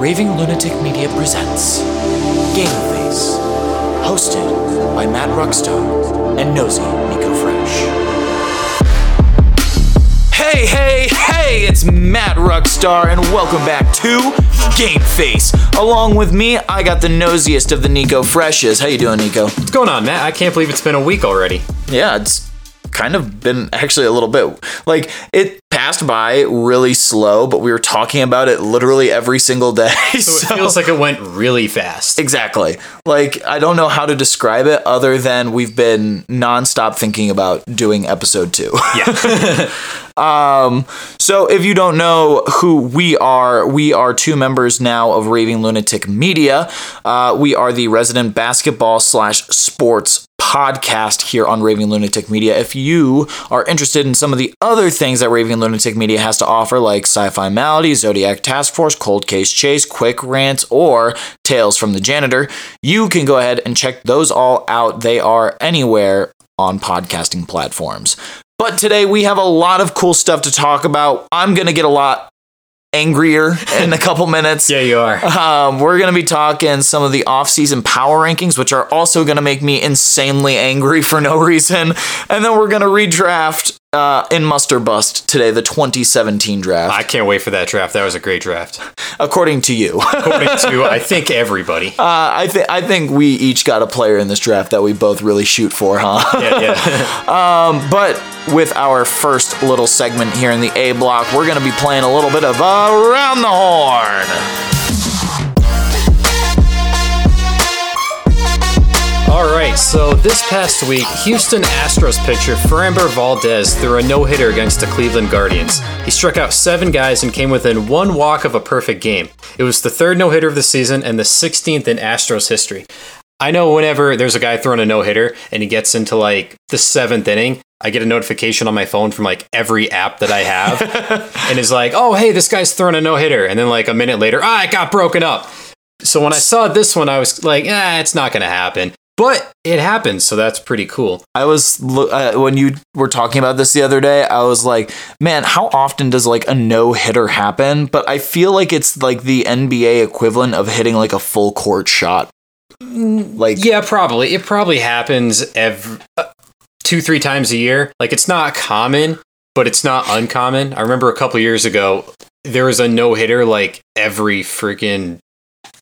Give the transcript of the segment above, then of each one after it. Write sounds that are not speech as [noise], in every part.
Raving Lunatic Media presents Game Face, hosted by Matt Ruckstar and Nosy Nico Fresh. Hey, hey, hey, it's Matt Ruckstar, and welcome back to Game Face. Along with me, I got the nosiest of the Nico Freshes. How you doing, Nico? What's going on, Matt? I can't believe it's been a week already. Yeah, it's kind of been actually a little bit like it passed by really slow, but we were talking about it literally every single day. [laughs] So it feels like it went really fast. Exactly. Like, I don't know how to describe it other than we've been nonstop thinking about doing episode two. Yeah. [laughs] [laughs] Um, so if you don't know who we are, we are two members now of Raving Lunatic Media. Uh, we are the resident basketball slash sports podcast here on Raving Lunatic Media. If you are interested in some of the other things that Raving Lunatic Media has to offer, like Sci-Fi Malady, Zodiac Task Force, Cold Case Chase, Quick Rants, or Tales from the Janitor, you can go ahead and check those all out. They are anywhere on podcasting platforms. But today we have a lot of cool stuff to talk about. I'm going to get a lot angrier [laughs] in a couple minutes. yeah, you are. Um, we're going to be talking some of the off-season power rankings, which are also going to make me insanely angry for no reason. And then we're going to redraft uh, in Muster Bust today, the 2017 draft, I can't wait for that draft. That was a great draft. according to you. uh, According to, I [laughs] think, everybody. I think I think we each got a player in this draft that we both really shoot for, huh? Yeah, yeah. [laughs] But with our first little segment here in the A block, we're going to be playing a little bit of Around the Horn. All right, so this past week, Houston Astros pitcher Framber Valdez threw a no hitter against the Cleveland Guardians. He struck out seven guys and came within one walk of a perfect game. It was the third no hitter of the season and the 16th in Astros history. I know whenever there's a guy throwing a no hitter and he gets into like the seventh inning, I get a notification on my phone from like every app that I have [laughs] and is like, oh, hey, this guy's throwing a no hitter. And then like a minute later, ah, it got broken up. So when I saw this one, I was like, eh, it's not going to happen. But it happened, so that's pretty cool. I was uh, when you were talking about this the other day. I was like, man, how often does like a no hitter happen? But I feel like it's like the NBA equivalent of hitting like a full court shot. Like, Yeah, probably. It probably happens every uh, two, three times a year. Like it's not common, but it's not uncommon. I remember a couple years ago there was a no hitter like every freaking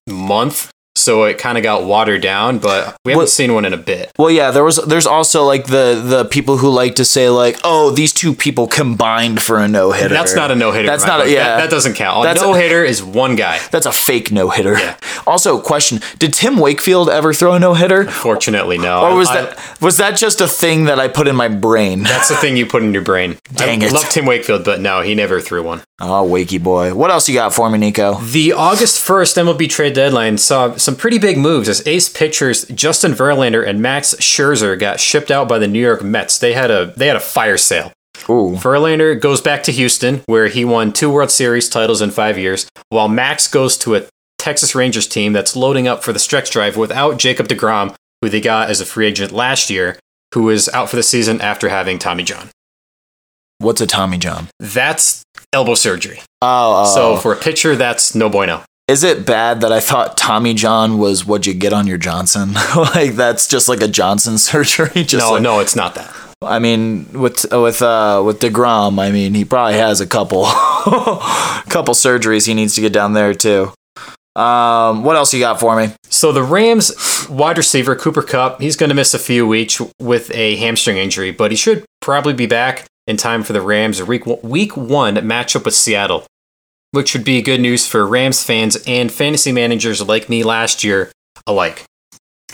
month. So it kind of got watered down, but we haven't Well- seen one in a bit. well, yeah, there was there's also like the the people who like to say like, oh, these two people combined for a no hitter. That's not a no hitter. That's not a yeah. That, that doesn't count. A That's a- no hitter is one guy. That's a fake no hitter. Yeah. Also, question: Did Tim Wakefield ever throw a no hitter? Fortunately, no. Or was I- that was that just a thing that I put in my brain? That's the thing you put in your brain. [laughs] Dang I it. love Tim Wakefield, but no, he never threw one. Oh, Wakey boy. What else you got for me, Nico? The August 1st MLB trade deadline saw some pretty big moves as ace pitchers Justin Verlander and Max Scherzer got shipped out by the New York Mets. They had a they had a fire sale. Ooh. Verlander goes back to Houston where he won two World Series titles in 5 years, while Max goes to a Texas Rangers team that's loading up for the stretch drive without Jacob DeGrom, who they got as a free agent last year, who is out for the season after having Tommy John. What's a Tommy John? That's elbow surgery. Oh, oh. So oh. for a pitcher, that's no bueno. Is it bad that I thought Tommy John was what you get on your Johnson? [laughs] like that's just like a Johnson [laughs] surgery. Just No, like, no, it's not that. I mean, with with uh with Degrom, I mean, he probably has a couple [laughs] couple surgeries he needs to get down there too. Um, what else you got for me? So the Rams wide receiver Cooper Kupp, he's going to miss a few weeks with a hamstring injury, but he should probably be back in time for the Rams week week one matchup with Seattle, which would be good news for Rams fans and fantasy managers like me last year alike.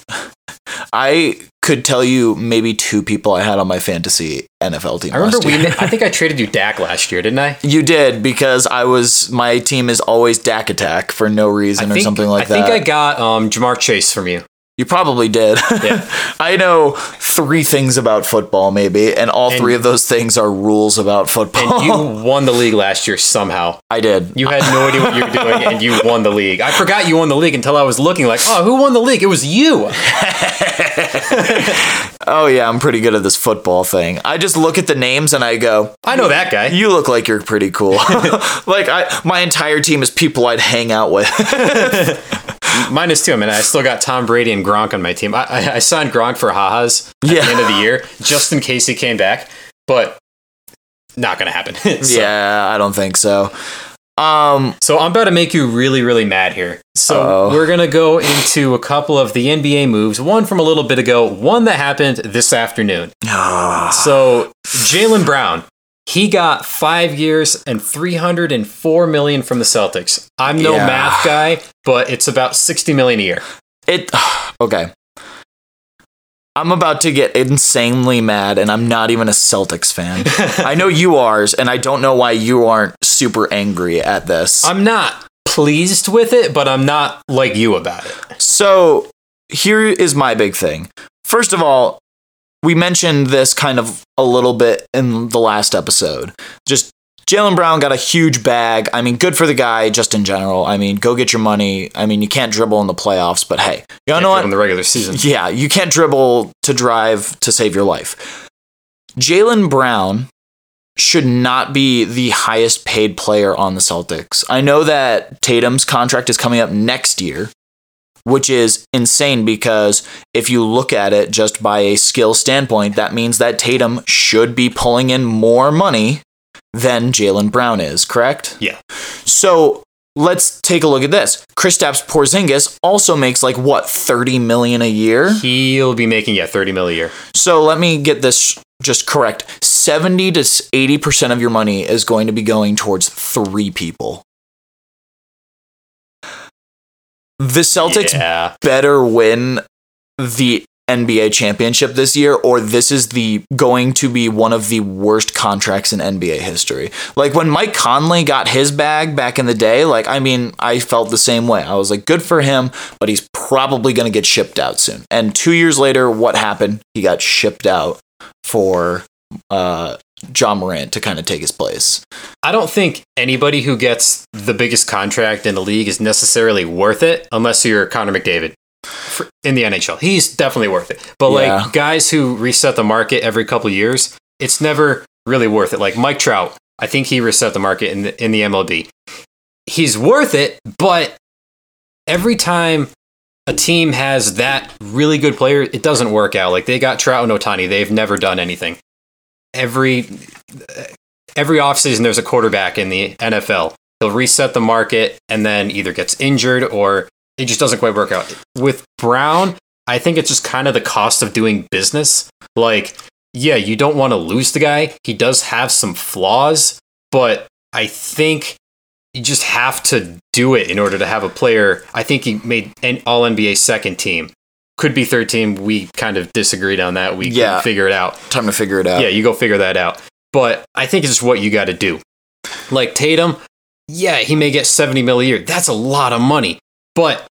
[laughs] I could tell you maybe two people I had on my fantasy NFL team. I remember we. I think I [laughs] traded you Dak last year, didn't I? You did because I was my team is always Dak Attack for no reason I or think, something like that. I think. I got um, Ja'Marr Chase from you. You probably did. Yeah. [laughs] I know three things about football, maybe, and all And- three of those things are rules about football. And you [laughs] won the league last year somehow. I did. You had no idea what you were doing, and you won the league. I forgot you won the league until I was looking like, oh, who won the league? It was you. [laughs] Oh yeah, I'm pretty good at this football thing. I just look at the names and I go, I know that guy. "You look like you're pretty cool." like I, my entire team is people I'd hang out with. Mine is too. I mean, I still got Tom Brady and Gronk on my team. I, I, I signed Gronk for Haas at Yeah. the end of the year just in case he came back, but not going to happen. [laughs] so, yeah, I don't think so. Um, so I'm about to make you really, really mad here. So Uh-oh. we're going to go into a couple of the NBA moves, one from a little bit ago, one that happened this afternoon. So Jaylen Brown, he got five years and 304 million from the Celtics. I'm no Yeah. math guy, but it's about 60 million a year. it [sighs] okay. I'm about to get insanely mad, and I'm not even a Celtics fan. [laughs] I know you are, and I don't know why you aren't super angry at this. I'm not pleased with it, but I'm not like you about it. So here is my big thing. First of all, we mentioned this kind of a little bit in the last episode. Just Jaylen Brown got a huge bag. I mean, good for the guy just in general. I mean, go get your money. I mean, you can't dribble in the playoffs, but hey, you know what? in the regular season. Yeah, you can't dribble to drive to save your life. Jaylen Brown should not be the highest paid player on the Celtics. I know that Tatum's contract is coming up next year, which is insane because if you look at it just by a skill standpoint, that means that Tatum should be pulling in more money than Jaylen Brown is, correct? Yeah. So let's take a look at this. Kristaps Porzingis also makes like what, 30 million a year? He'll be making yeah 30 mil a year. So let me get this just correct. 70 to 80% of your money is going to be going towards three people. The Celtics Yeah. better win the NBA championship this year, or this is the going to be one of the worst contracts in NBA history. Like when Mike Conley got his bag back in the day, like I mean, I felt the same way. I was like, good for him, but he's probably gonna get shipped out soon. And two years later, what happened? He got shipped out for uh John Morant to kind of take his place. I don't think anybody who gets the biggest contract in the league is necessarily worth it unless you're Connor McDavid in the NHL. He's definitely worth it. But Yeah. like guys who reset the market every couple years, it's never really worth it. Like Mike Trout, I think he reset the market in the in the MLB. He's worth it, but every time a team has that really good player, it doesn't work out. Like they got Trout and Ohtani, they've never done anything. Every every offseason there's a quarterback in the NFL. He'll reset the market and then either gets injured or it just doesn't quite work out. With Brown, I think it's just kind of the cost of doing business. Like, yeah, you don't want to lose the guy. He does have some flaws, but I think you just have to do it in order to have a player. I think he made an all NBA second team. Could be third team. We kind of disagreed on that. We Yeah. can figure it out. Time to figure it out. Yeah, you go figure that out. But I think it's just what you got to do. Like Tatum, yeah, he may get 70 mil a year. That's a lot of money. But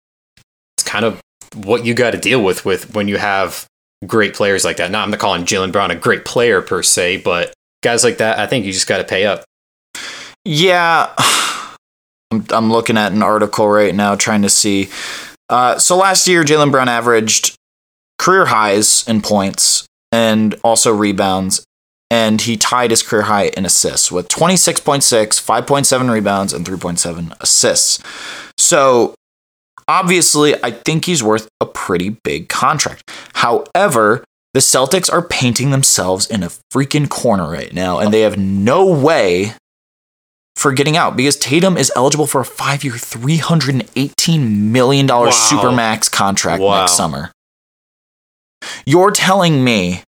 it's kind of what you got to deal with with when you have great players like that. Now, I'm not calling Jaylen Brown a great player per se, but guys like that, I think you just got to pay up. Yeah, [sighs] I'm, I'm looking at an article right now trying to see. Uh, so last year, Jaylen Brown averaged career highs in points and also rebounds, and he tied his career high in assists with 26.6, 5.7 rebounds, and 3.7 assists. So obviously, I think he's worth a pretty big contract. However, the Celtics are painting themselves in a freaking corner right now, and they have no way for getting out because Tatum is eligible for a five year, $318 million Wow. Supermax contract Wow. next summer. You're telling me,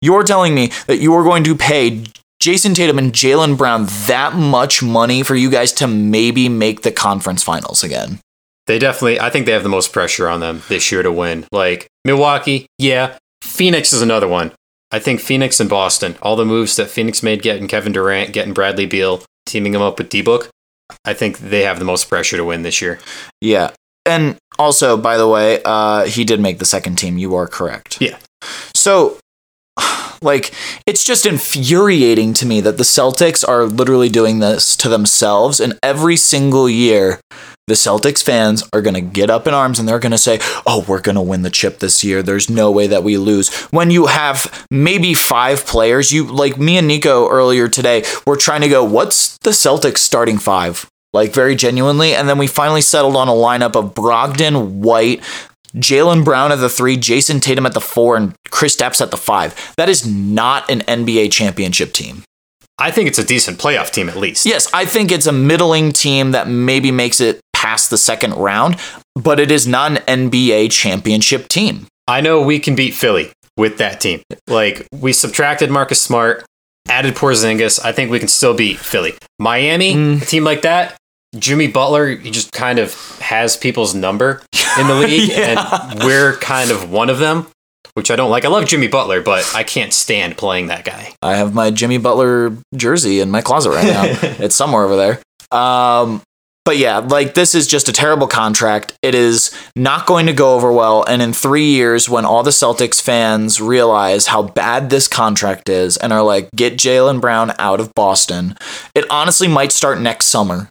you're telling me that you are going to pay Jayson Tatum and Jaylen Brown that much money for you guys to maybe make the conference finals again. They definitely, I think they have the most pressure on them this year to win. Like Milwaukee, yeah. Phoenix is another one. I think Phoenix and Boston, all the moves that Phoenix made getting Kevin Durant, getting Bradley Beal, teaming him up with D Book, I think they have the most pressure to win this year. Yeah. And Also, by the way, uh, he did make the second team. You are correct. Yeah. So, [sighs] like, it's just infuriating to me that the Celtics are literally doing this to themselves, and every single year, the Celtics fans are going to get up in arms and they're going to say, Oh, we're going to win the chip this year. There's no way that we lose. When you have maybe five players, you like me and Nico earlier today, we're trying to go, What's the Celtics starting five? Like, very genuinely. And then we finally settled on a lineup of Brogdon, White, Jaylen Brown at the three, Jayson Tatum at the four, and Kristaps at the five. That is not an NBA championship team. I think it's a decent playoff team at least. Yes, I think it's a middling team that maybe makes it past the second round, but it is not an NBA championship team. I know we can beat Philly with that team. Like we subtracted Marcus Smart, added Porzingis. I think we can still beat Philly. Miami, Mm. a team like that. Jimmy Butler, he just kind of has people's number in the [laughs] league, Yeah. and we're kind of one of them, which I don't like. I love Jimmy Butler, but I can't stand playing that guy. I have my Jimmy Butler jersey in my closet right now. [laughs] it's somewhere over there. Um, but yeah, like this is just a terrible contract. It is not going to go over well. And in three years, when all the Celtics fans realize how bad this contract is and are like, get Jaylen Brown out of Boston, it honestly might start next summer.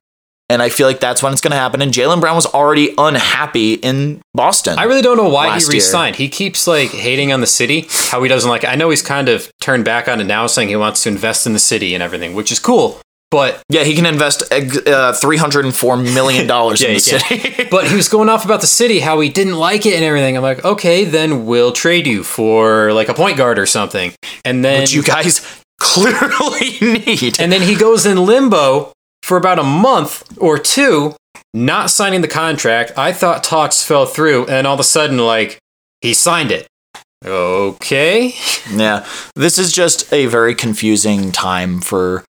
And I feel like that's when it's going to happen. And Jaylen Brown was already unhappy in Boston. I really don't know why he year. resigned. He keeps like hating on the city, how he doesn't like. I know he's kind of turned back on it now, saying he wants to invest in the city and everything, which is cool. But yeah, he can invest uh, $304 million [laughs] in the city. [laughs] but he was going off about the city, how he didn't like it and everything. I'm like, okay, then we'll trade you for like a point guard or something. And then which you guys [laughs] clearly need. and then he goes in limbo for about a month or two, not signing the contract. I thought talks fell through, and all of a sudden, like he signed it. Okay. yeah, this is just a very confusing time for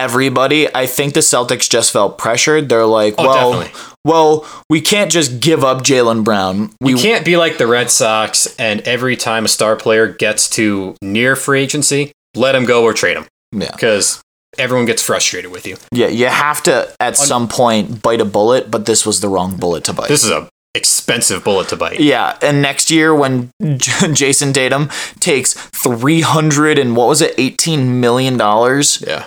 everybody. I think the Celtics just felt pressured. They're like, Oh, well, definitely. well, we can't just give up Jaylen Brown. We You can't be like the Red Sox and every time a star player gets to near free agency, let him go or trade him yeah, because everyone gets frustrated with you. yeah, you have to at some point bite a bullet, but this was the wrong bullet to bite. This is a expensive bullet to bite. Yeah, and next year when J- [laughs] Jayson Tatum takes 300 and what was it 18 million dollars, Yeah.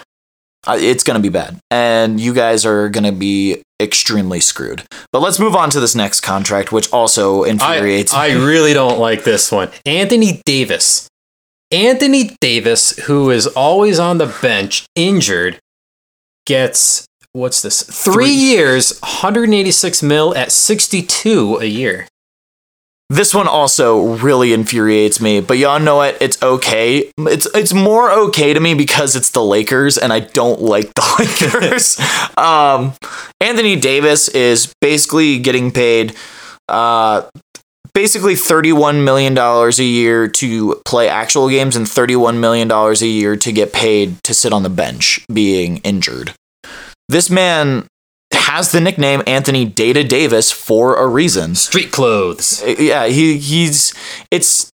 It's going to be bad. And you guys are going to be extremely screwed. But let's move on to this next contract which also infuriates I me. I really don't like this one. Anthony Davis. Anthony Davis, who is always on the bench, injured, gets what's this? Three, Three. years, 186 mil at 62 a year. This one also really infuriates me, but y'all know it. It's okay. It's it's more okay to me because it's the Lakers, and I don't like the [laughs] Lakers. um, Anthony Davis is basically getting paid, uh, basically thirty-one million dollars a year to play actual games, and thirty-one million dollars a year to get paid to sit on the bench, being injured. This man has the nickname Anthony Data Davis for a reason. Street clothes. Uh, yeah he he's it's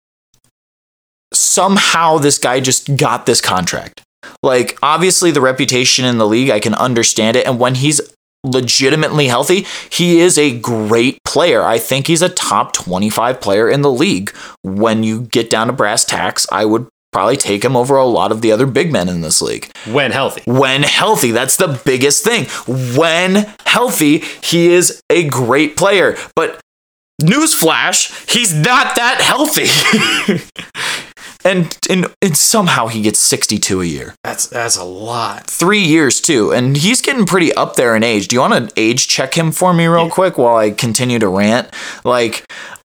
somehow this guy just got this contract. Like obviously the reputation in the league i can understand it and when he's legitimately healthy he is a great player. I think he's a top 25 player in the league. When you get down to brass tacks i would probably take him over a lot of the other big men in this league When healthy. when healthy. That's the biggest thing. When healthy, he is a great player. But newsflash, he's not that healthy. [laughs] and, and and somehow he gets 62 a year. That's that's a lot. Three years too. And he's getting pretty up there in age. Do you want to age check him for me real quick while I continue to rant? Like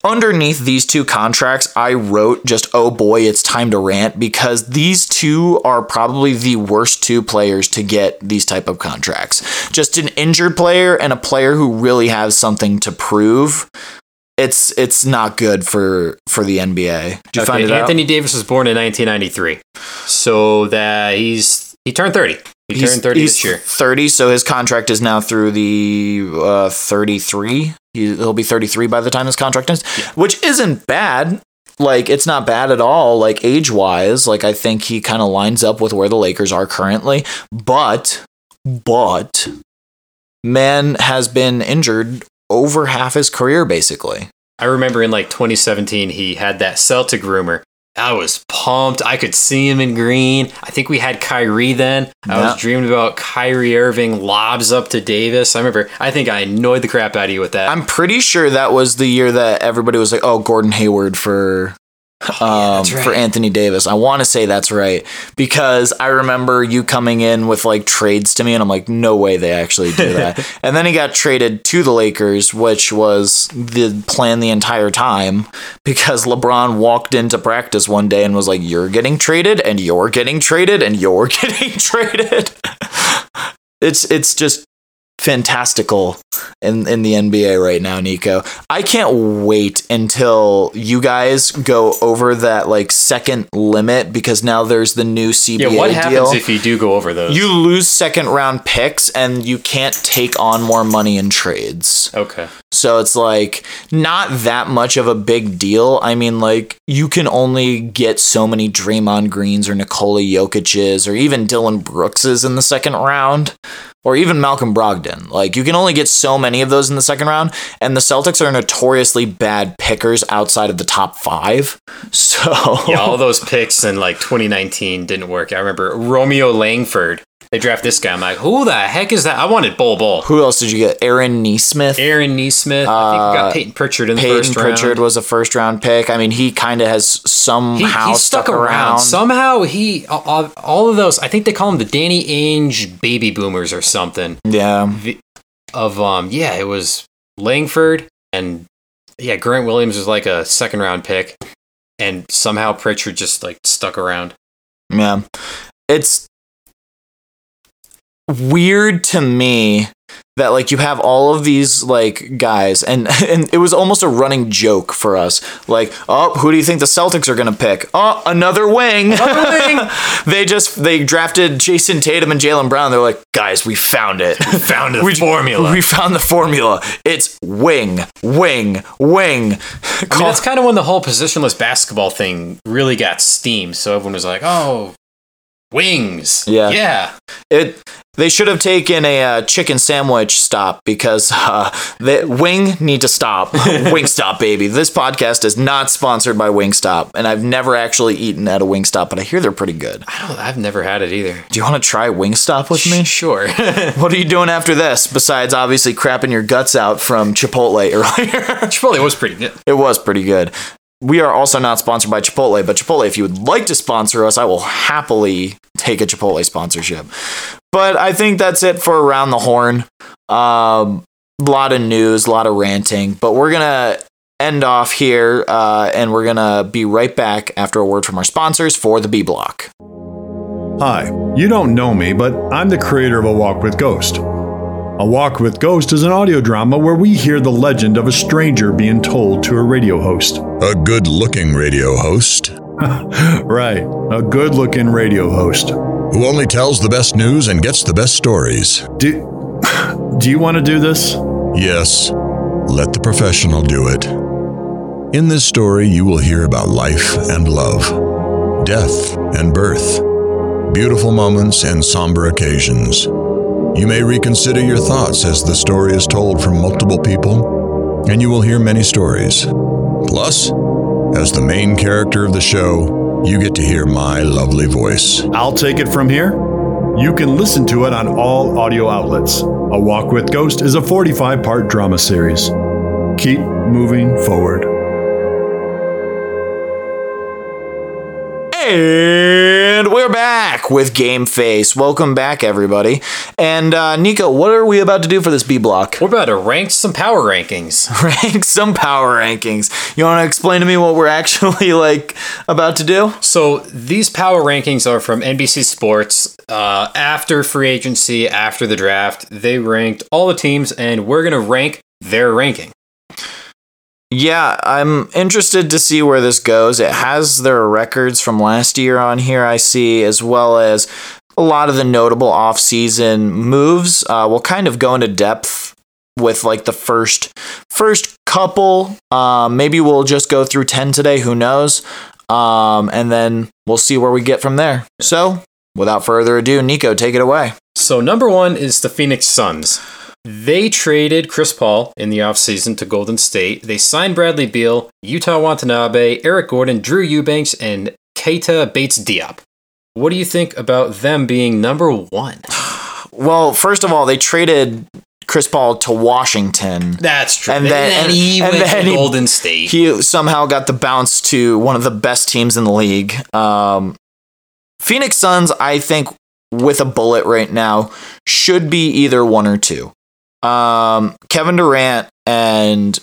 underneath these two contracts, I wrote just, oh boy, it's time to rant because these two are probably the worst two players to get these type of contracts. Just an injured player and a player who really has something to prove. It's it's not good for for the NBA. Did you find it Anthony out? Davis was born in 1993, so that he's he turned 30. He He's- turned 30 he's this year. 30, so his contract is now through the uh, 33. He, he'll be 33 by the time his contract ends, which isn't bad. Like, it's not bad at all, like, age wise. Like, I think he kind of lines up with where the Lakers are currently. But, but, man has been injured over half his career, basically. I remember in like 2017, he had that Celtic rumor. I was pumped. I could see him in green. I think we had Kyrie then. I Yeah. was dreaming about Kyrie Irving lobs up to Davis. I remember, I think I annoyed the crap out of you with that. I'm pretty sure that was the year that everybody was like, "Oh, Gordon Hayward for [laughs] um, that's for. Anthony Davis." I want to say that's right because I remember you coming in with like trades to me, and I'm like, "No way, they actually do that." [laughs] and then he got traded to the Lakers, which was the plan the entire time because LeBron walked into practice one day and was like, "You're getting traded, and you're getting traded, and you're [laughs] getting traded." it's it's just fantastical in in the NBA right now, Nico. I can't wait until you guys go over that like second limit because now there's the new CBA yeah, what happens deal. if you do go over those? you lose second round picks and you can't take on more money in trades. okay. So it's like not that much of a big deal. I mean, like you can only get so many Draymond Greens or Nikola Jokic's or even Dillon Brooks's in the second round, or even Malcolm Brogdon. Like you can only get so many of those in the second round, and the Celtics are notoriously bad pickers outside of the top five. [laughs] So Yeah, all those picks in like 2019 didn't work. I remember Romeo Langford. They draft this guy. I'm like, who the heck is that? I wanted Bol Bol. who else did you get? Aaron Nesmith. Aaron Nesmith. I think we got Payton Pritchard in the Uh, Payton first Pritchard round. was a first round pick. I mean, he kind of has He, somehow he stuck around. Somehow he all, all of those. I think they call him the Danny Ainge baby boomers or something. yeah. Of um, yeah, it was Langford and yeah, Grant Williams was like a second round pick, and somehow Pritchard just like stuck around. Yeah. It's weird to me that like you have all of these like guys and [laughs] and it was almost a running joke for us. Like oh who do you think the celtics are gonna pick? Oh another wing, [laughs] they just they drafted jayson tatum and jaylen brown. They're like guys we found it. We Found the [laughs] formula. we found the formula. It's wing wing wing. I mean, that's kind of when the whole positionless basketball thing really got steam. So everyone was like, "Oh, wings, Yeah. yeah." It they should have taken a uh, chicken sandwich stop because uh, the Wing need to stop. [laughs] Wingstop, baby. This podcast is not sponsored by Wingstop, and I've never actually eaten at a Wingstop, but I hear they're pretty good. I don't. I've never had it either. Do you want to try Wingstop with me? Sure. [laughs] What are you doing after this? Besides, obviously, crapping your guts out from Chipotle earlier. Chipotle was pretty good. it was pretty good. We are also not sponsored by Chipotle, but Chipotle, if you would like to sponsor us, I will happily take a Chipotle sponsorship. But I think that's it for Around the Horn. Um, a lot of news, a lot of ranting, but we're going to end off here uh, and we're going to be right back after a word from our sponsors for the B Block. Hi, you don't know me, but I'm the creator of A Walk with Ghost. A Walk with Ghost is an audio drama where we hear the legend of a stranger being told to a radio host. A good looking radio host [laughs] Right, a good looking radio host. who only tells the best news and gets the best stories. Do, [laughs] do you want to do this? Yes, let the professional do it. In this story, you will hear about life and love, death and birth, beautiful moments and somber occasions. You may reconsider your thoughts as the story is told from multiple people, and you will hear many stories. Plus, as the main character of the show, you get to hear my lovely voice. I'll take it from here. You can listen to it on all audio outlets. A Walk with Ghost is a 45 part drama series. Keep moving forward. And we're back with Game Face. Welcome back, everybody. And uh, Nico, what are we about to do for this B block? We're about to rank some power rankings. [laughs] Rank some power rankings. You want to explain to me what we're [laughs] actually like about to do? So these power rankings are from NBC Sports. Uh, after free agency, after the draft, they ranked all the teams, and we're gonna rank their ranking. Yeah, I'm interested to see where this goes. It has their records from last year on here, I see, as well as a lot of the notable off-season moves. Uh, we'll kind of go into depth with like the first first couple. Um, maybe we'll just go through ten today. Who knows? Um, and then we'll see where we get from there. So, without further ado, Nico, take it away. So number one is the Phoenix Suns. They traded Chris Paul in the offseason to Golden State. They signed Bradley Beal, Yuta Watanabe, Eric Gordon, Drew Eubanks, and Keita Bates Diop. What do you think about them being number one? [sighs] Well, first of all, they traded Chris Paul to Washington. That's true. And then- he and went then to he- Golden State. He somehow got the bounce to one of the best teams in the league. Um, Phoenix Suns, I think, with a bullet right now, should be either one or two. Um, Kevin Durant and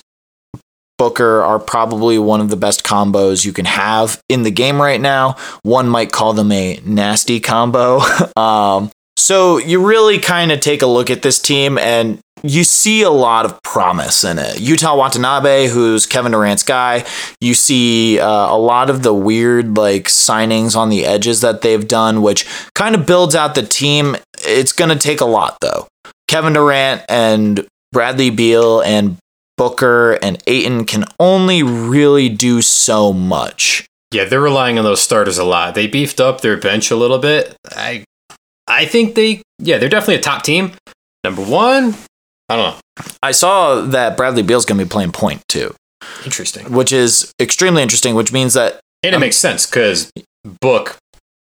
Booker are probably one of the best combos you can have in the game right now. One might call them a nasty combo. [laughs] um, so you really kind of take a look at this team and you see a lot of promise in it. Yuta Watanabe, who's Kevin Durant's guy, you see uh, a lot of the weird like signings on the edges that they've done, which kind of builds out the team. It's going to take a lot though. Kevin Durant and Bradley Beal and Booker and Ayton can only really do so much. yeah, they're relying on those starters a lot. They beefed up their bench a little bit. I I think they yeah, they're definitely a top team. Number one, I don't know. I saw that Bradley Beal's going to be playing point too, Interesting. which is extremely interesting, which means that And it makes sense because Book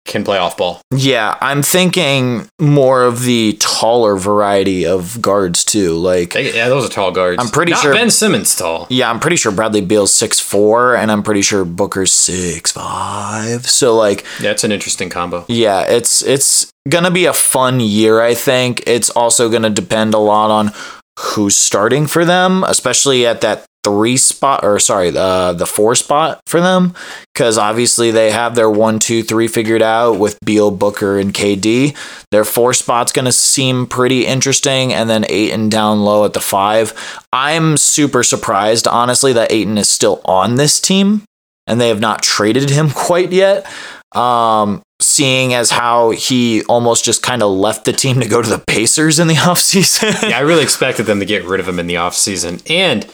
can play off ball. Yeah, I'm thinking more of the taller variety of guards too. Like, They, yeah, those are tall guards. I'm pretty Not sure- Ben Simmons tall. yeah, I'm pretty sure Bradley Beal's six four, and I'm pretty sure Booker's six five. So like, Yeah, an interesting combo. yeah, it's it's gonna be a fun year. I think it's also gonna depend a lot on who's starting for them, especially at that three spot or sorry, the the four spot for them, because obviously they have their one, two, three figured out with Beal, Booker, and KD. Their four spot's gonna seem pretty interesting, and then Ayton down low at the five. I'm super surprised, honestly, that Ayton is still on this team, and they have not traded him [laughs] quite yet. Um, seeing as how he almost just kind of left the team to go to the Pacers in the [laughs] offseason. yeah, I really expected them to get rid of him in the offseason. And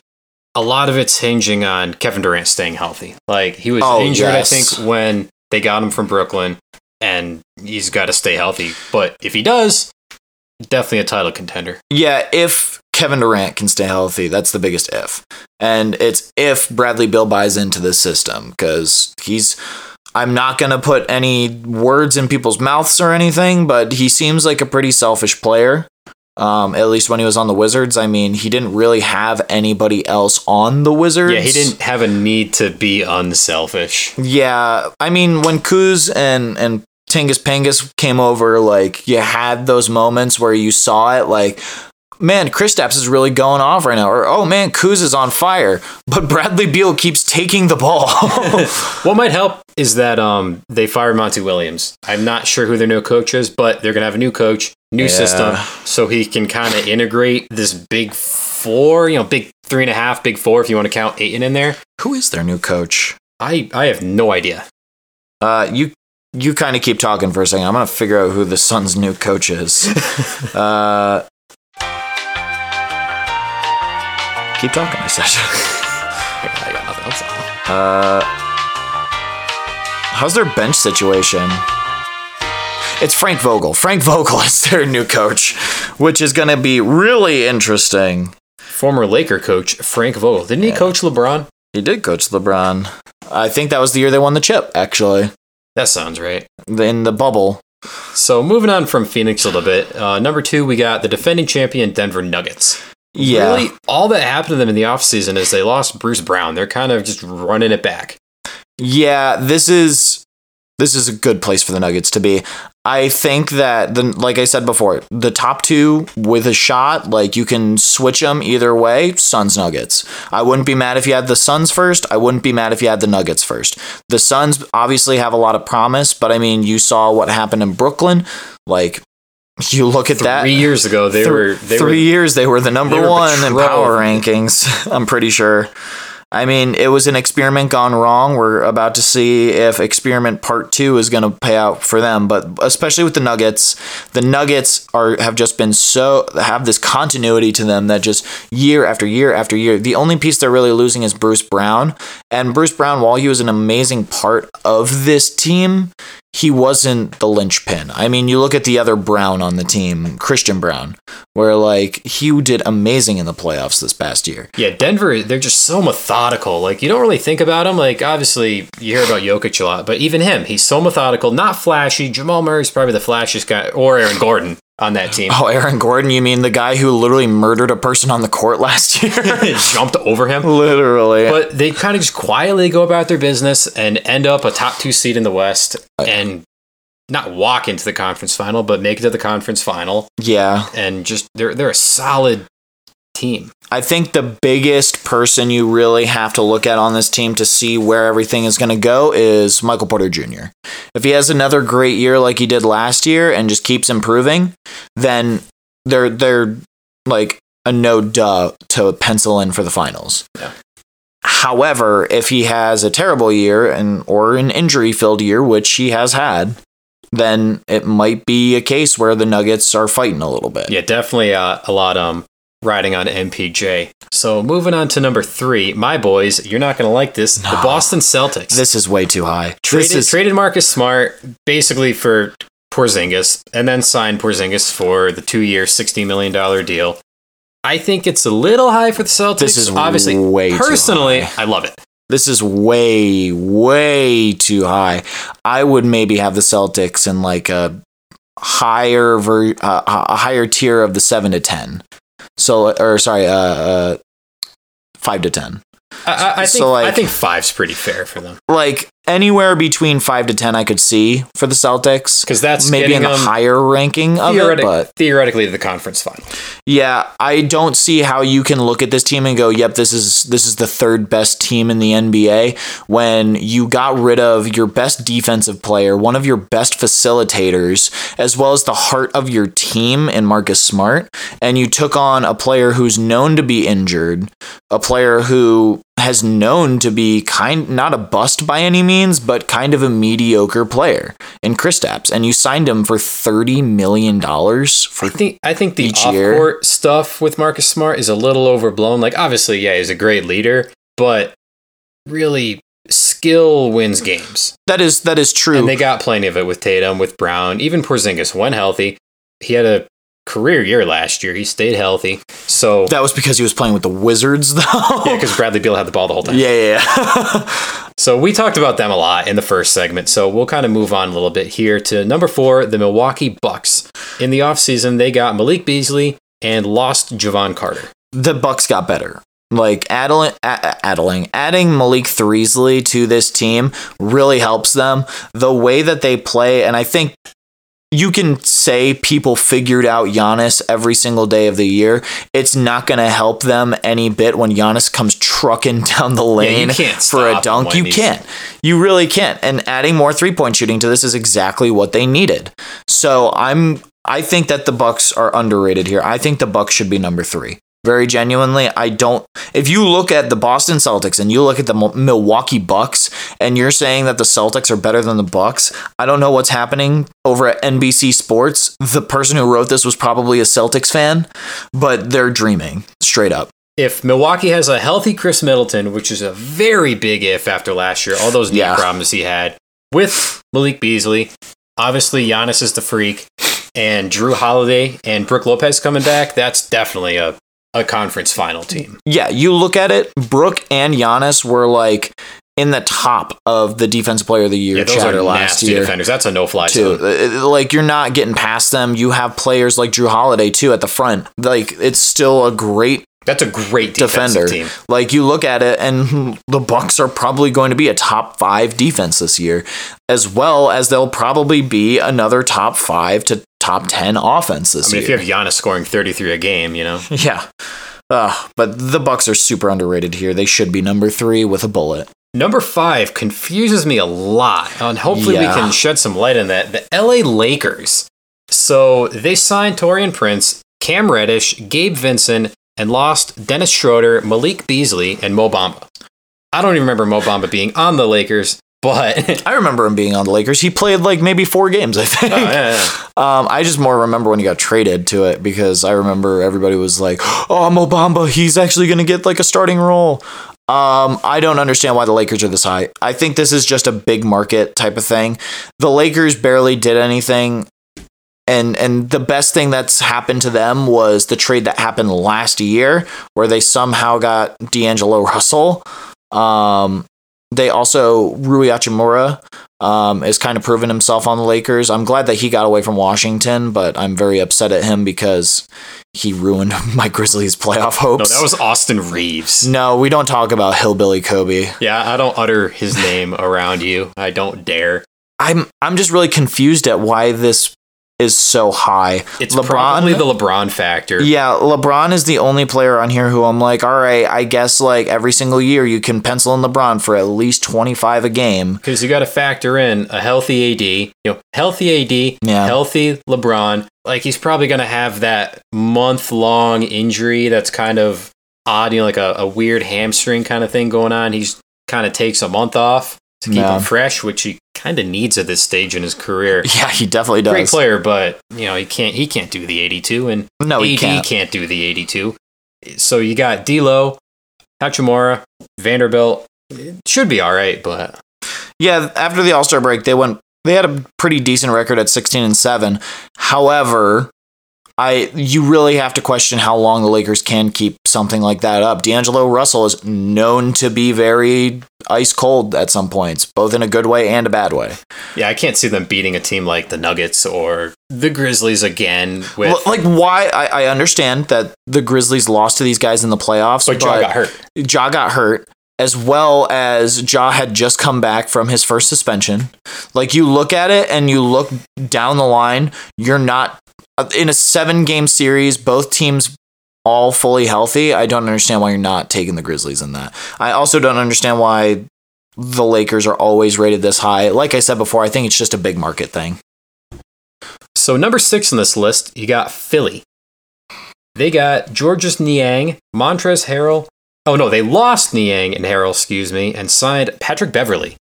a lot of it's hinging on Kevin Durant staying healthy. Like he was Oh, injured, yes. I think, when they got him from Brooklyn, and he's got to stay healthy. But if he does, definitely a title contender. Yeah, if Kevin Durant can stay healthy, that's the biggest if. And it's if Bradley Beal buys into this system because he's. I'm not going to put any words in people's mouths or anything, but he seems like a pretty selfish player. Um, at least when he was on the Wizards. I mean, he didn't really have anybody else on the Wizards. Yeah, he didn't have a need to be unselfish. Yeah, I mean, when Kuz and and Tingus Pangus came over, like you had those moments where you saw it, like. Man, Kristaps is really going off right now. Or, oh man, Kuz is on fire. But Bradley Beal keeps taking the ball. [laughs] [laughs] What might help is that um they fired Monty Williams. I'm not sure who their new coach is, but they're gonna have a new coach, new Yeah. system, so he can kind of integrate this big four, you know, big three and a half, big four, if you want to count Ayton in there. Who is their new coach? I I have no idea. Uh, you you kind of keep talking for a second. I'm gonna figure out who the Suns' new coach is. [laughs] uh, keep talking, I said. [laughs] I got nothing else. Uh, how's their bench situation? It's Frank Vogel. Frank [laughs] Vogel is their new coach, which is going to be really interesting. Former Laker coach Frank Vogel didn't he coach LeBron? He did coach LeBron. I think that was the year they won the chip, actually, That sounds right. in the bubble. So moving on from Phoenix a little bit, uh, number two we got the defending champion Denver Nuggets. Yeah. Really, all that happened to them in the offseason is they lost Bruce Brown. They're kind of just running it back. Yeah, this is this is a good place for the Nuggets to be. I think that the like I said before, the top two with a shot, like you can switch them either way. Suns Nuggets. I wouldn't be mad if you had the Suns first. I wouldn't be mad if you had the Nuggets first. The Suns obviously have a lot of promise, but I mean, you saw what happened in Brooklyn. Like you look at that Three years ago, they Th- were they three were years they were the number they were one in power rankings. [laughs] I'm pretty sure. I mean, it was an experiment gone wrong. We're about to see if experiment part two is going to pay out for them. But especially with the Nuggets, the Nuggets are have just been so have this continuity to them that just year after year after year. The only piece they're really losing is Bruce Brown. And Bruce Brown, while he was an amazing part of this team, he wasn't the linchpin. I mean, you look at the other Brown on the team, Christian Braun, where like he did amazing in the playoffs this past year. Yeah, Denver, they're just so methodical. Like, you don't really think about him. Like, obviously, you hear about Jokic a lot, but even him, he's so methodical, not flashy. Jamal Murray's probably the flashiest guy, or Aaron Gordon on that team. Oh, Aaron Gordon, you mean the guy who literally murdered a person on the court last year? [laughs] Jumped over him. literally. But they kind of just quietly go about their business and end up a top two seed in the West and not walk into the conference final, but make it to the conference final. yeah. And just they're they're a solid team. I think the biggest person you really have to look at on this team to see where everything is going to go is Michael Porter Jr. If he has another great year like he did last year and just keeps improving, then they're they're like a no duh to pencil in for the finals. Yeah. However, if he has a terrible year and or an injury filled year, which he has had, then it might be a case where the Nuggets are fighting a little bit. Yeah, definitely uh, a lot um riding on MPJ. So moving on to number three, my boys, you're not gonna like this. The Boston Celtics. This is way too high. traded, is traded Marcus Smart basically for Porzingis, and then signed Porzingis for the two-year, sixty million dollar deal. I think it's a little high for the Celtics. This is obviously way too personally, high. I love it. This is way, way too high. I would maybe have the Celtics in like a higher ver- uh, a higher tier of the seven to ten. So, or sorry, uh, uh five to ten. I, I, think So, like- I think five's pretty fair for them Like anywhere between five to ten, I could see for the Celtics. because that's maybe in the higher ranking of it, but theoretically the conference final. Yeah, I don't see how you can look at this team and go, "Yep, this is this is the third best team in the NBA." When you got rid of your best defensive player, one of your best facilitators, as well as the heart of your team in Marcus Smart, and you took on a player who's known to be injured, a player who has known to be kind not a bust by any means, but kind of a mediocre player in Kristaps, and you signed him for thirty million dollars for I think I think the off court stuff with Marcus Smart is a little overblown. Like obviously, yeah, he's a great leader, but really skill wins games. That is that is true. And they got plenty of it with Tatum, with Brown, even Porzingis when healthy. He had a career year last year. He stayed healthy. So that was because he was playing with the Wizards, though. yeah, because Bradley Beal had the ball the whole time. yeah, yeah, yeah. [laughs] So we talked about them a lot in the first segment. So we'll kind of move on a little bit here to number four, the Milwaukee Bucks. In the offseason, they got Malik Beasley and lost Jevon Carter. the Bucks got better. Like addling, a- adding Malik Threesley to this team really helps them. The way that they play, and I think you can say people figured out Giannis every single day of the year. It's not going to help them any bit when Giannis comes trucking [laughs] down the lane can't for a dunk. You can't. You really can't. And adding more three point shooting to this is exactly what they needed. So I'm. I think that the Bucks are underrated here. I think the Bucks should be number three. Very genuinely, I don't. If you look at the Boston Celtics and you look at the Milwaukee Bucks, and you're saying that the Celtics are better than the Bucks, I don't know what's happening over at NBC Sports. The person who wrote this was probably a Celtics fan, but they're dreaming straight up. If Milwaukee has a healthy Khris Middleton, which is a very big if after last year, all those knee Yeah. problems he had, with Malik Beasley, obviously Giannis is the freak, and Jrue Holiday and Brook Lopez coming back, that's definitely a, a conference final team. Yeah, you look at it, Brook and Giannis were like in the top of the defensive player of the year Yeah, those chatter are last nasty year. defenders. That's a no-fly too. zone. Uh, Like you're not getting past them. You have players like Jrue Holiday too at the front. Like it's still a great That's a great defender. team. Like you look at it, and the Bucks are probably going to be a top five defense this year, as well as they'll probably be another top five to top ten offense this I mean, if you have Giannis scoring 33 a game, you know, [laughs] yeah. Uh, but the Bucks are super underrated here. They should be number three with a bullet. Number five confuses me a lot, and hopefully Yeah. we can shed some light on that. The LA Lakers. So they signed Torian Prince, Cam Reddish, Gabe Vincent, and lost Dennis Schroeder, Malik Beasley, and Mo Bamba. I don't even remember Mo Bamba being on the Lakers, but [laughs] I remember him being on the Lakers. He played like maybe four games, I think. Oh, yeah, yeah. Um, I just more remember when he got traded to it because I remember everybody was like, "Oh, Mo Bamba, he's actually going to get like a starting role." Um, I don't understand why the Lakers are this high. I think this is just a big market type of thing. The Lakers barely did anything and and the best thing that's happened to them was the trade that happened last year, where they somehow got D'Angelo Russell. Um, they also Rui Hachimura um, is kind of proven himself on the Lakers. I'm glad that he got away from Washington, but I'm very upset at him because he ruined [laughs] my Grizzlies playoff hopes. No, that was Austin Reaves. No, we don't talk about Hillbilly Kobe. Yeah, I don't utter his name around you. I don't dare. I'm I'm just really confused at why this is so high. It's probably the LeBron factor. Yeah, LeBron is the only player on here who I'm like, all right, I guess like every single year you can pencil in LeBron for at least 25 a game. Because you got to factor in a healthy AD, you know, healthy AD, Yeah. healthy LeBron. Like he's probably going to have that month long injury that's kind of odd, you know, like a, a weird hamstring kind of thing going on. He's kind of takes a month off to keep Yeah. him fresh, which he kind of needs at this stage in his career. [laughs] Yeah, he definitely does. Great player, but you know he can't he can't do the 82, and No, he AD can't. do the 82. So you got D'Lo, Hachimura, Vanderbilt. It should be all right, but Yeah, after the All Star break, they went. They had a pretty decent record at 16 and seven. However, I you really have to question how long the Lakers can keep something like that up. D'Angelo Russell is known to be very ice cold at some points, both in a good way and a bad way. yeah, I can't see them beating a team like the Nuggets or the Grizzlies again. With L- like why I, I understand that the Grizzlies lost to these guys in the playoffs, but Ja got hurt. Ja got hurt, as well as Ja had just come back from his first suspension. Like you look at it and you look down the line, you're not in a seven game series, both teams all fully healthy. I don't understand why you're not taking the Grizzlies in that. I also don't understand why the Lakers are always rated this high. Like I said before, I think it's just a big market thing. So number six on this list, you got Philly. They got Georges Niang, Montrezl Harrell. Oh no, they lost Niang and Harrell, excuse me, and signed Patrick Beverley,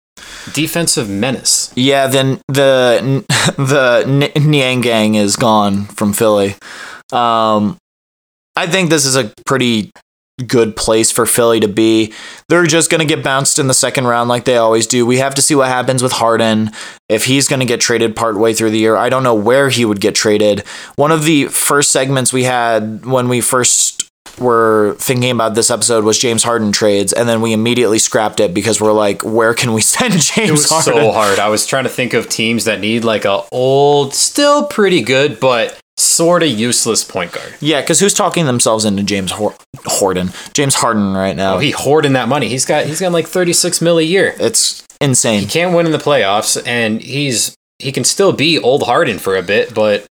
defensive menace. Yeah, then the [laughs] the Niang gang is gone from Philly. Um, I think this is a pretty good place for Philly to be. They're just going to get bounced in the second round like they always do. We have to see what happens with Harden if he's going to get traded partway through the year. I don't know where he would get traded. One of the first segments we had when we first were thinking about this episode was James Harden trades, and then we immediately scrapped it because we're like, where can we [laughs] send James It was Harden? so hard. I was trying to think of teams that need like a old, still pretty good, but sort of useless point guard. Yeah, because who's talking themselves into James Hor- Harden? James Harden right now. Oh, he hoarding that money. He's got he's got like thirty six mil a year. it's insane. He can't win in the playoffs, and he's he can still be old Harden for a bit, but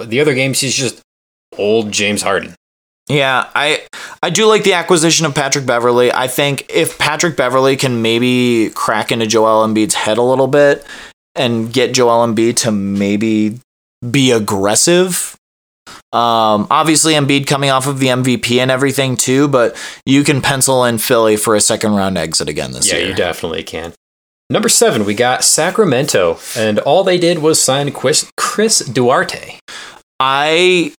the other games he's just old James Harden. Yeah, I I do like the acquisition of Patrick Beverley. I think if Patrick Beverley can maybe crack into Joel Embiid's head a little bit and get Joel Embiid to maybe be aggressive. Um, obviously Embiid coming off of the MVP and everything too, but you can pencil in Philly for a second round exit again this Yeah, year. Yeah, you definitely can. Number seven, we got Sacramento, and all they did was sign Chris, Chris Duarte. I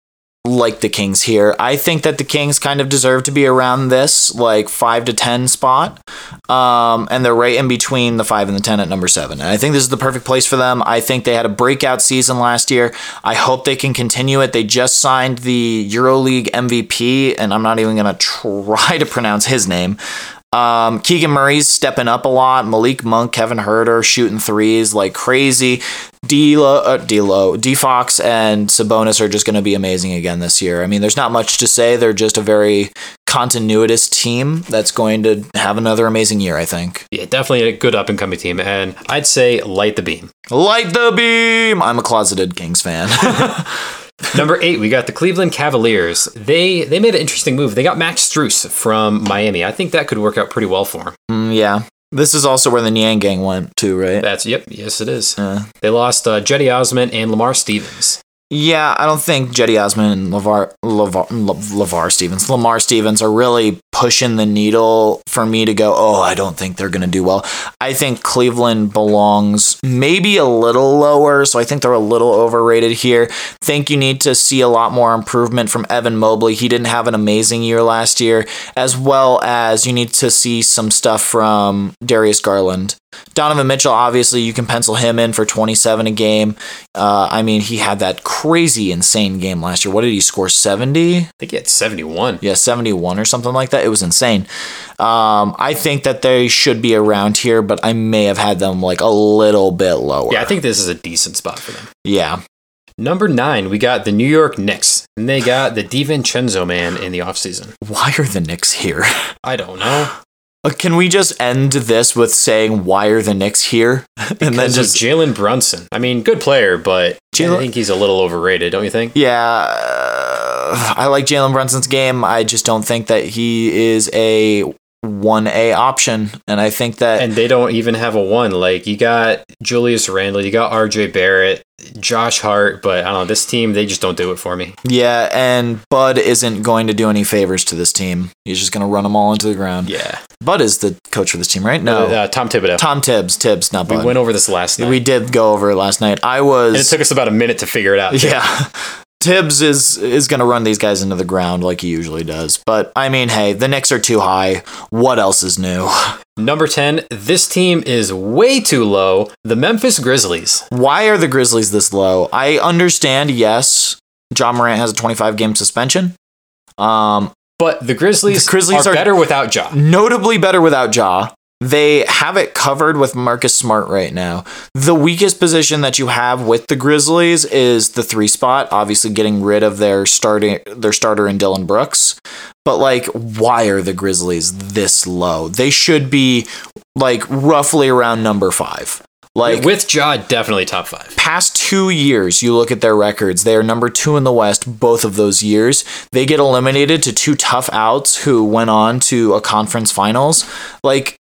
like the Kings here. I think that the Kings kind of deserve to be around this like five to ten spot, um, and they're right in between the five and the ten at number seven. And I think this is the perfect place for them. I think they had a breakout season last year. I hope they can continue it. They just signed the EuroLeague MVP, and I'm not even gonna [laughs] try to pronounce his name. Um, Keegan Murray's stepping up a lot. Malik Monk, Kevin Huerter shooting threes like crazy. D'Lo, uh, D'Lo, D Fox, and Sabonis are just going to be amazing again this year. I mean, there's not much to say. They're just a very continuous team that's going to have another amazing year. I think. Yeah, definitely a good up and coming team, and I'd say light the beam. Light the beam. I'm a closeted Kings fan. [laughs] Number eight, we got the Cleveland Cavaliers. They they made an interesting move. They got Max Strus from Miami. I think that could work out pretty well for him. Mm, yeah, this is also where the Niang gang went too, right? That's yep, yes it is. Uh, They lost uh, Cedi Osman and Lamar Stevens. Yeah, I don't think Cedi Osman and LeVar, LeVar, mm, LeVar Stevens, Lamar Stevens are really pushing the needle for me to go, oh, I don't think they're going to do well. I think Cleveland belongs maybe a little lower, so I think they're a little overrated here. Think you need to see a lot more improvement from Evan Mobley. He didn't have an amazing year last year, as well as you need to see some stuff from Darius Garland. Donovan Mitchell, obviously, you can pencil him in for 27 a game. Uh, I mean, he had that crazy, insane game last year. What did he score? 70? I think he had 71. Yeah, 71 or something like that. It was insane. Um, I think that they should be around here, but I may have had them like a little bit lower. Yeah, I think this is a decent spot for them. Yeah. Number nine, we got the New York Knicks, and they got the DiVincenzo man in the offseason. Why are the Knicks here? [laughs] I don't know. Uh, Can we just end this with saying why are the Knicks here? [laughs] and then just Jalen Brunson. I mean, good player, but Jalen- I think he's a little overrated, don't you think? yeah, uh, I like Jalen Brunson's game. I just don't think that he is a one A option, and I think that And they don't even have a one. Like, you got Julius Randle, you got RJ Barrett, Josh Hart, but I don't know, this team, they just don't do it for me. yeah, and Bud isn't going to do any favors to this team. He's just going to run them all into the ground. Yeah. Bud is the coach for this team, right? No, Uh, Tom Thibodeau. Tom Tibbs. Tibbs, not Bud. we went over this last night. We did go over it last night. I was. and it took us about a minute to figure it out. too. Yeah. [laughs] Tibbs is is going to run these guys into the ground like he usually does. But I mean, hey, the Knicks are too high. What else is new? [laughs] Number 10, this team is way too low. The Memphis Grizzlies. Why are the Grizzlies this low? I understand, yes, Ja Morant has a 25 game suspension. Um, But the Grizzlies, The Grizzlies are, are- better without Ja. notably better without Ja. They have it covered with Marcus Smart right now. The weakest position that you have with the Grizzlies is the three spot, obviously getting rid of their starting their starter in Dillon Brooks. But like why are the Grizzlies this low? They should be like roughly around number 5. Like With Ja, definitely top five. past two years, you look at their records, they are number two in the West both of those years. They get eliminated to two tough outs who went on to a conference finals. Like,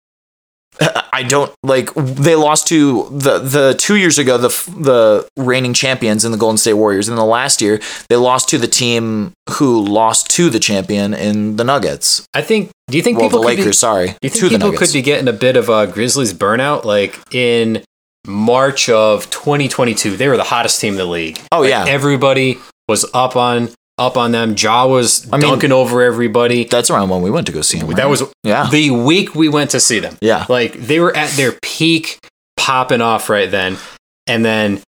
[laughs] I don't like they lost to the the two years ago the the reigning champions in the Golden State Warriors. In the last year, they lost to the team who lost to the champion in the Nuggets. I think, do you think Well, the people could be, Lakers, sorry, do you think people could be getting a bit of a Grizzlies burnout? Like in March of 2022, they were the hottest team in the league. Oh, Like, yeah. Everybody was up on up on them. Ja was I mean- dunking over everybody. That's around when we went to go see him. That was yeah, the week we went to see them. yeah. Like they were at their peak popping off right then. And then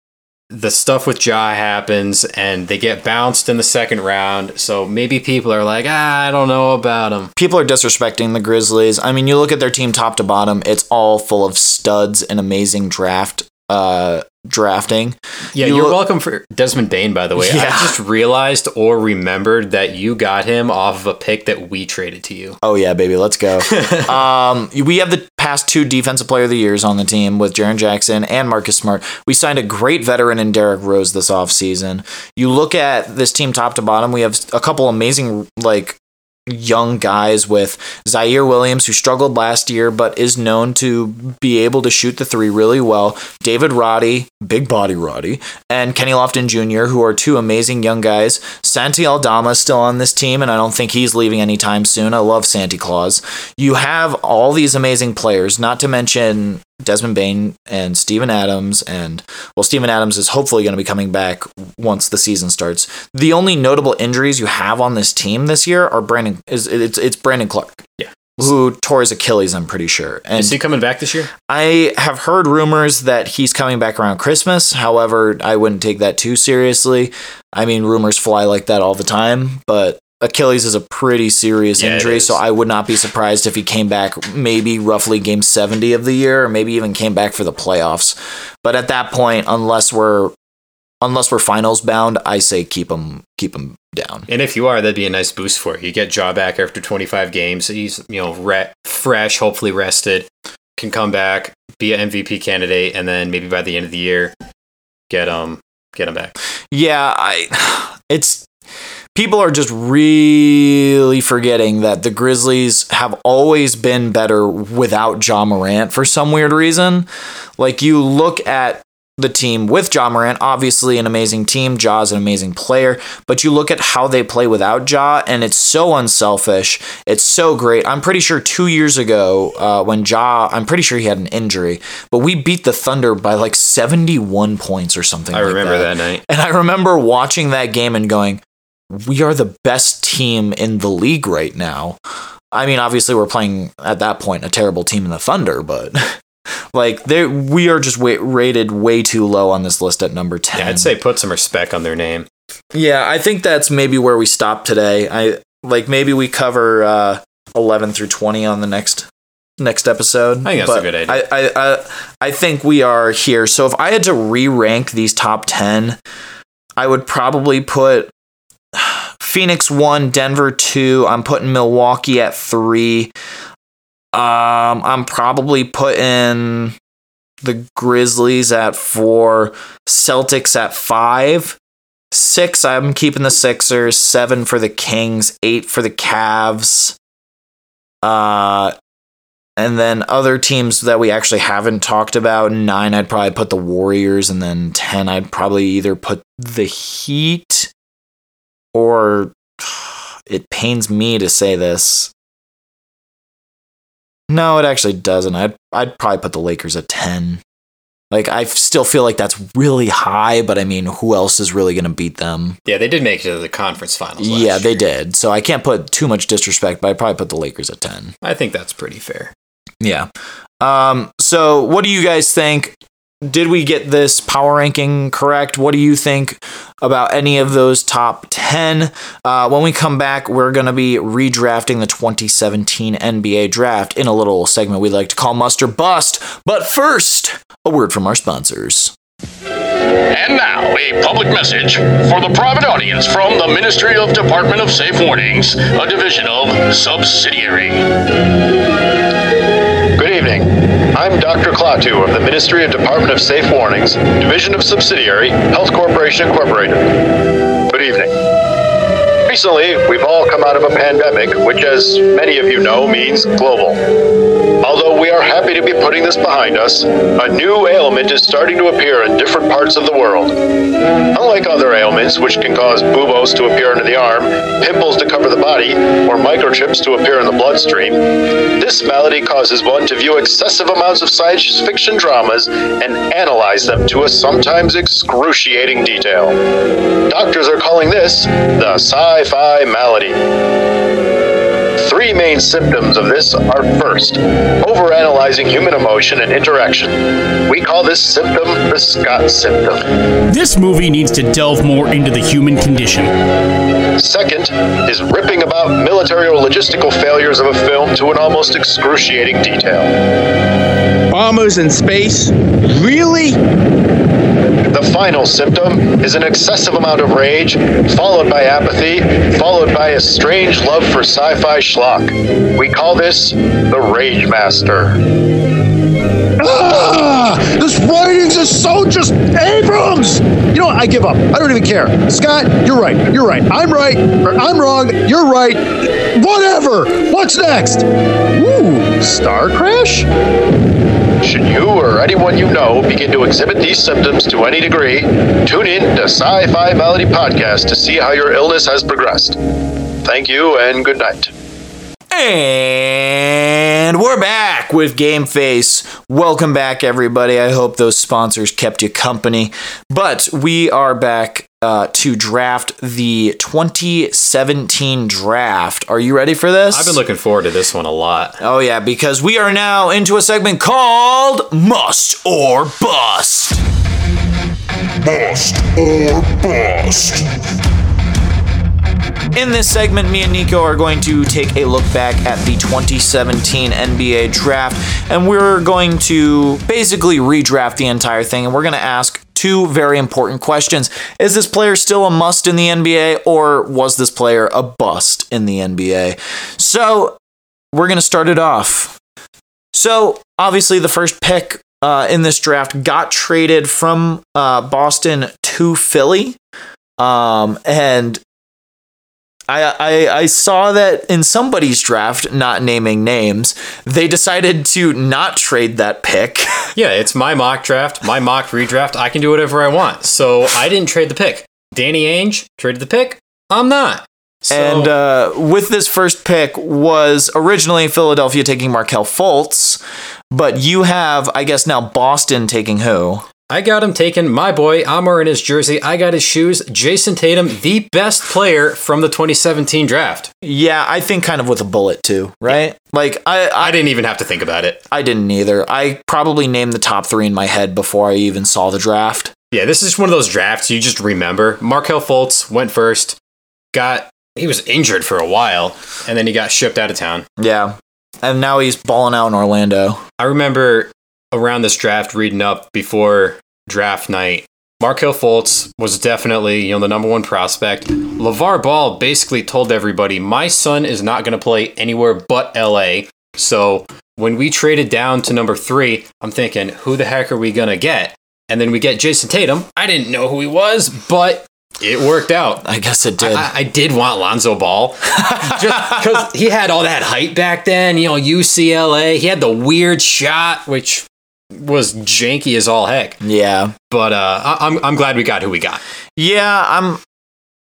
the stuff with Ja happens and they get bounced in the second round. So maybe people are like, ah, I don't know about them. people are disrespecting the Grizzlies. I mean, you look at their team top to bottom; it's all full of studs and amazing draft uh, drafting. Yeah, You are look- welcome for Desmond Bane, by the way. Yeah. I just realized or remembered that you got him off of a pick that we traded to you. Oh yeah, baby, let's go. [laughs] um, we have the past two defensive player of the years on the team with Jaren Jackson and Marcus Smart. We signed a great veteran in Derrick Rose this offseason. You look at this team top to bottom, we have a couple amazing like young guys with Ziaire Williams, who struggled last year but is known to be able to shoot the three really well. David Roddy, big body Roddy, and Kenny Lofton Jr., who are two amazing young guys. Santi Aldama is still on this team, and I don't think he's leaving anytime soon. I love Santi Claus. You have all these amazing players, not to mention Desmond Bane and Steven Adams, and well, Steven Adams is hopefully going to be coming back once the season starts. The only notable injuries you have on this team this year are Brandon is it's it's Brandon Clarke. Yeah. Who tore his Achilles, I'm pretty sure. And Is he coming back this year? I have heard rumors that he's coming back around Christmas. However, I wouldn't take that too seriously. I mean, rumors fly like that all the time, but Achilles is a pretty serious Yeah, injury, so I would not be surprised if he came back maybe roughly game 70 of the year or maybe even came back for the playoffs. But at that point, unless we're unless we're finals bound, I say keep him keep him down. And if you are, that'd be a nice boost for you. You get Ja back after 25 games. He's, you know, re- fresh, hopefully rested, can come back, be an MVP candidate, and then maybe by the end of the year, get um get him back. Yeah, I [sighs] it's people are just really forgetting that the Grizzlies have always been better without Ja Morant for some weird reason. Like you look at the team with Ja Morant, obviously an amazing team. Ja's an amazing player, but you look at how they play without Ja, and it's so unselfish. It's so great. I'm pretty sure two years ago, uh, when Ja, I'm pretty sure he had an injury, but we beat the Thunder by like 71 points or something. I like remember that night. and I remember watching that game and going, we are the best team in the league right now. I mean, obviously, we're playing at that point a terrible team in the Thunder, but [laughs] Like they we are just way, rated way too low on this list at number 10. Yeah, I'd say put some respect on their name. Yeah, I think that's maybe where we stop today. I like maybe we cover uh 11 through 20 on the next next episode. I think that's a good idea. I, I I I think we are here. So if I had to re-rank these top 10, I would probably put Phoenix 1, Denver 2. I'm putting Milwaukee at 3. Um I'm probably putting the Grizzlies at 4, Celtics at 5. Six, I'm keeping the Sixers. Seven for the Kings. Eight for the Cavs. Uh, and then other teams that we actually haven't talked about. Nine, I'd probably put the Warriors, and then ten, I'd probably either put the Heat or it pains me to say this. No, it actually doesn't. I'd I'd probably put the Lakers at ten. Like I still feel like that's really high, but I mean, who else is really going to beat them? Yeah, they did make it to the conference finals. Yeah, they year. did. So I can't put too much disrespect, but I probably put the Lakers at 10. I think that's pretty fair. Yeah. Um, so what do you guys think? Did we get this power ranking correct? What do you think about any of those top 10? Uh, when we come back, we're going to be redrafting the 2017 NBA draft in a little segment we like to call Must or Bust. But first, a word from our sponsors. And now, a public message for the private audience from the Ministry of Department of Safe Warnings, a division of Subsidiary. I'm Dr. Klaatu of the Ministry of Department of Safe Warnings, Division of Subsidiary, Health Corporation Incorporated. Good evening. Recently, we've all come out of a pandemic, which, as many of you know, means global. Although we are happy to be putting this behind us, a new ailment is starting to appear in different parts of the world. Unlike other ailments, which can cause buboes to appear under the arm, pimples to cover the body, or microchips to appear in the bloodstream, this malady causes one to view excessive amounts of science fiction dramas and analyze them to a sometimes excruciating detail. Doctors are calling this the sci fi malady. Three main symptoms of this are first, overanalyzing human emotion and interaction. We call this symptom the Scott symptom. This movie needs to delve more into the human condition. Second is ripping about military or logistical failures of a film to an almost excruciating detail. Bombers in space? Really? The final symptom is an excessive amount of rage, followed by apathy, followed by a strange love for sci fi schlock. We call this the Rage Master. Ah! This writing's is so just Abrams! You know what? I give up. I don't even care. Scott, you're right. You're right. I'm right. I'm wrong. You're right. Whatever. What's next? Ooh, Star Crash? Should you or anyone you know begin to exhibit these symptoms to any degree, tune in to Sci Fi Malady Podcast to see how your illness has progressed. Thank you and good night. And we're back with Game Face. Welcome back, everybody. I hope those sponsors kept you company. But we are back uh, to draft the 2017 draft. Are you ready for this? I've been looking forward to this one a lot. Oh, yeah, because we are now into a segment called Must or Bust. Must or bust. In this segment, me and Nico are going to take a look back at the 2017 NBA draft, and we're going to basically redraft the entire thing, and we're going to ask two very important questions. Is this player still a must in the NBA, or was this player a bust in the NBA? So, we're going to start it off. So, obviously, the first pick uh, in this draft got traded from uh, Boston to Philly. Um, and I, I I saw that in somebody's draft, not naming names, they decided to not trade that pick. [laughs] Yeah, it's my mock draft, my mock redraft. I can do whatever I want. So I didn't trade the pick. Danny Ainge traded the pick. I'm not. So, And uh, with this first pick was originally Philadelphia taking Markelle Fultz, but you have, I guess, now Boston taking who? I got him taken. My boy, I'm wearing his jersey. I got his shoes. Jayson Tatum, the best player from the 2017 draft. Yeah, I think kind of with a bullet too, right? Like I, I I, didn't even have to think about it. I didn't either. I probably named the top three in my head before I even saw the draft. Yeah, this is one of those drafts you just remember. Markelle Fultz went first, got he was injured for a while, and then he got shipped out of town. Yeah, and now he's balling out in Orlando. I remember around this draft reading up before draft night. Markelle Fultz was definitely, you know, the number one prospect. LaVar Ball basically told everybody, my son is not going to play anywhere but LA. So when we traded down to number three, I'm thinking, who the heck are we going to get? And then we get Jayson Tatum. I didn't know who he was, but it worked out. I guess it did. I, I did want Lonzo Ball [laughs] just because he had all that hype back then. You know, UCLA. He had the weird shot, which was janky as all heck. yeah, But uh, I- I'm I'm glad we got who we got. yeah. I'm,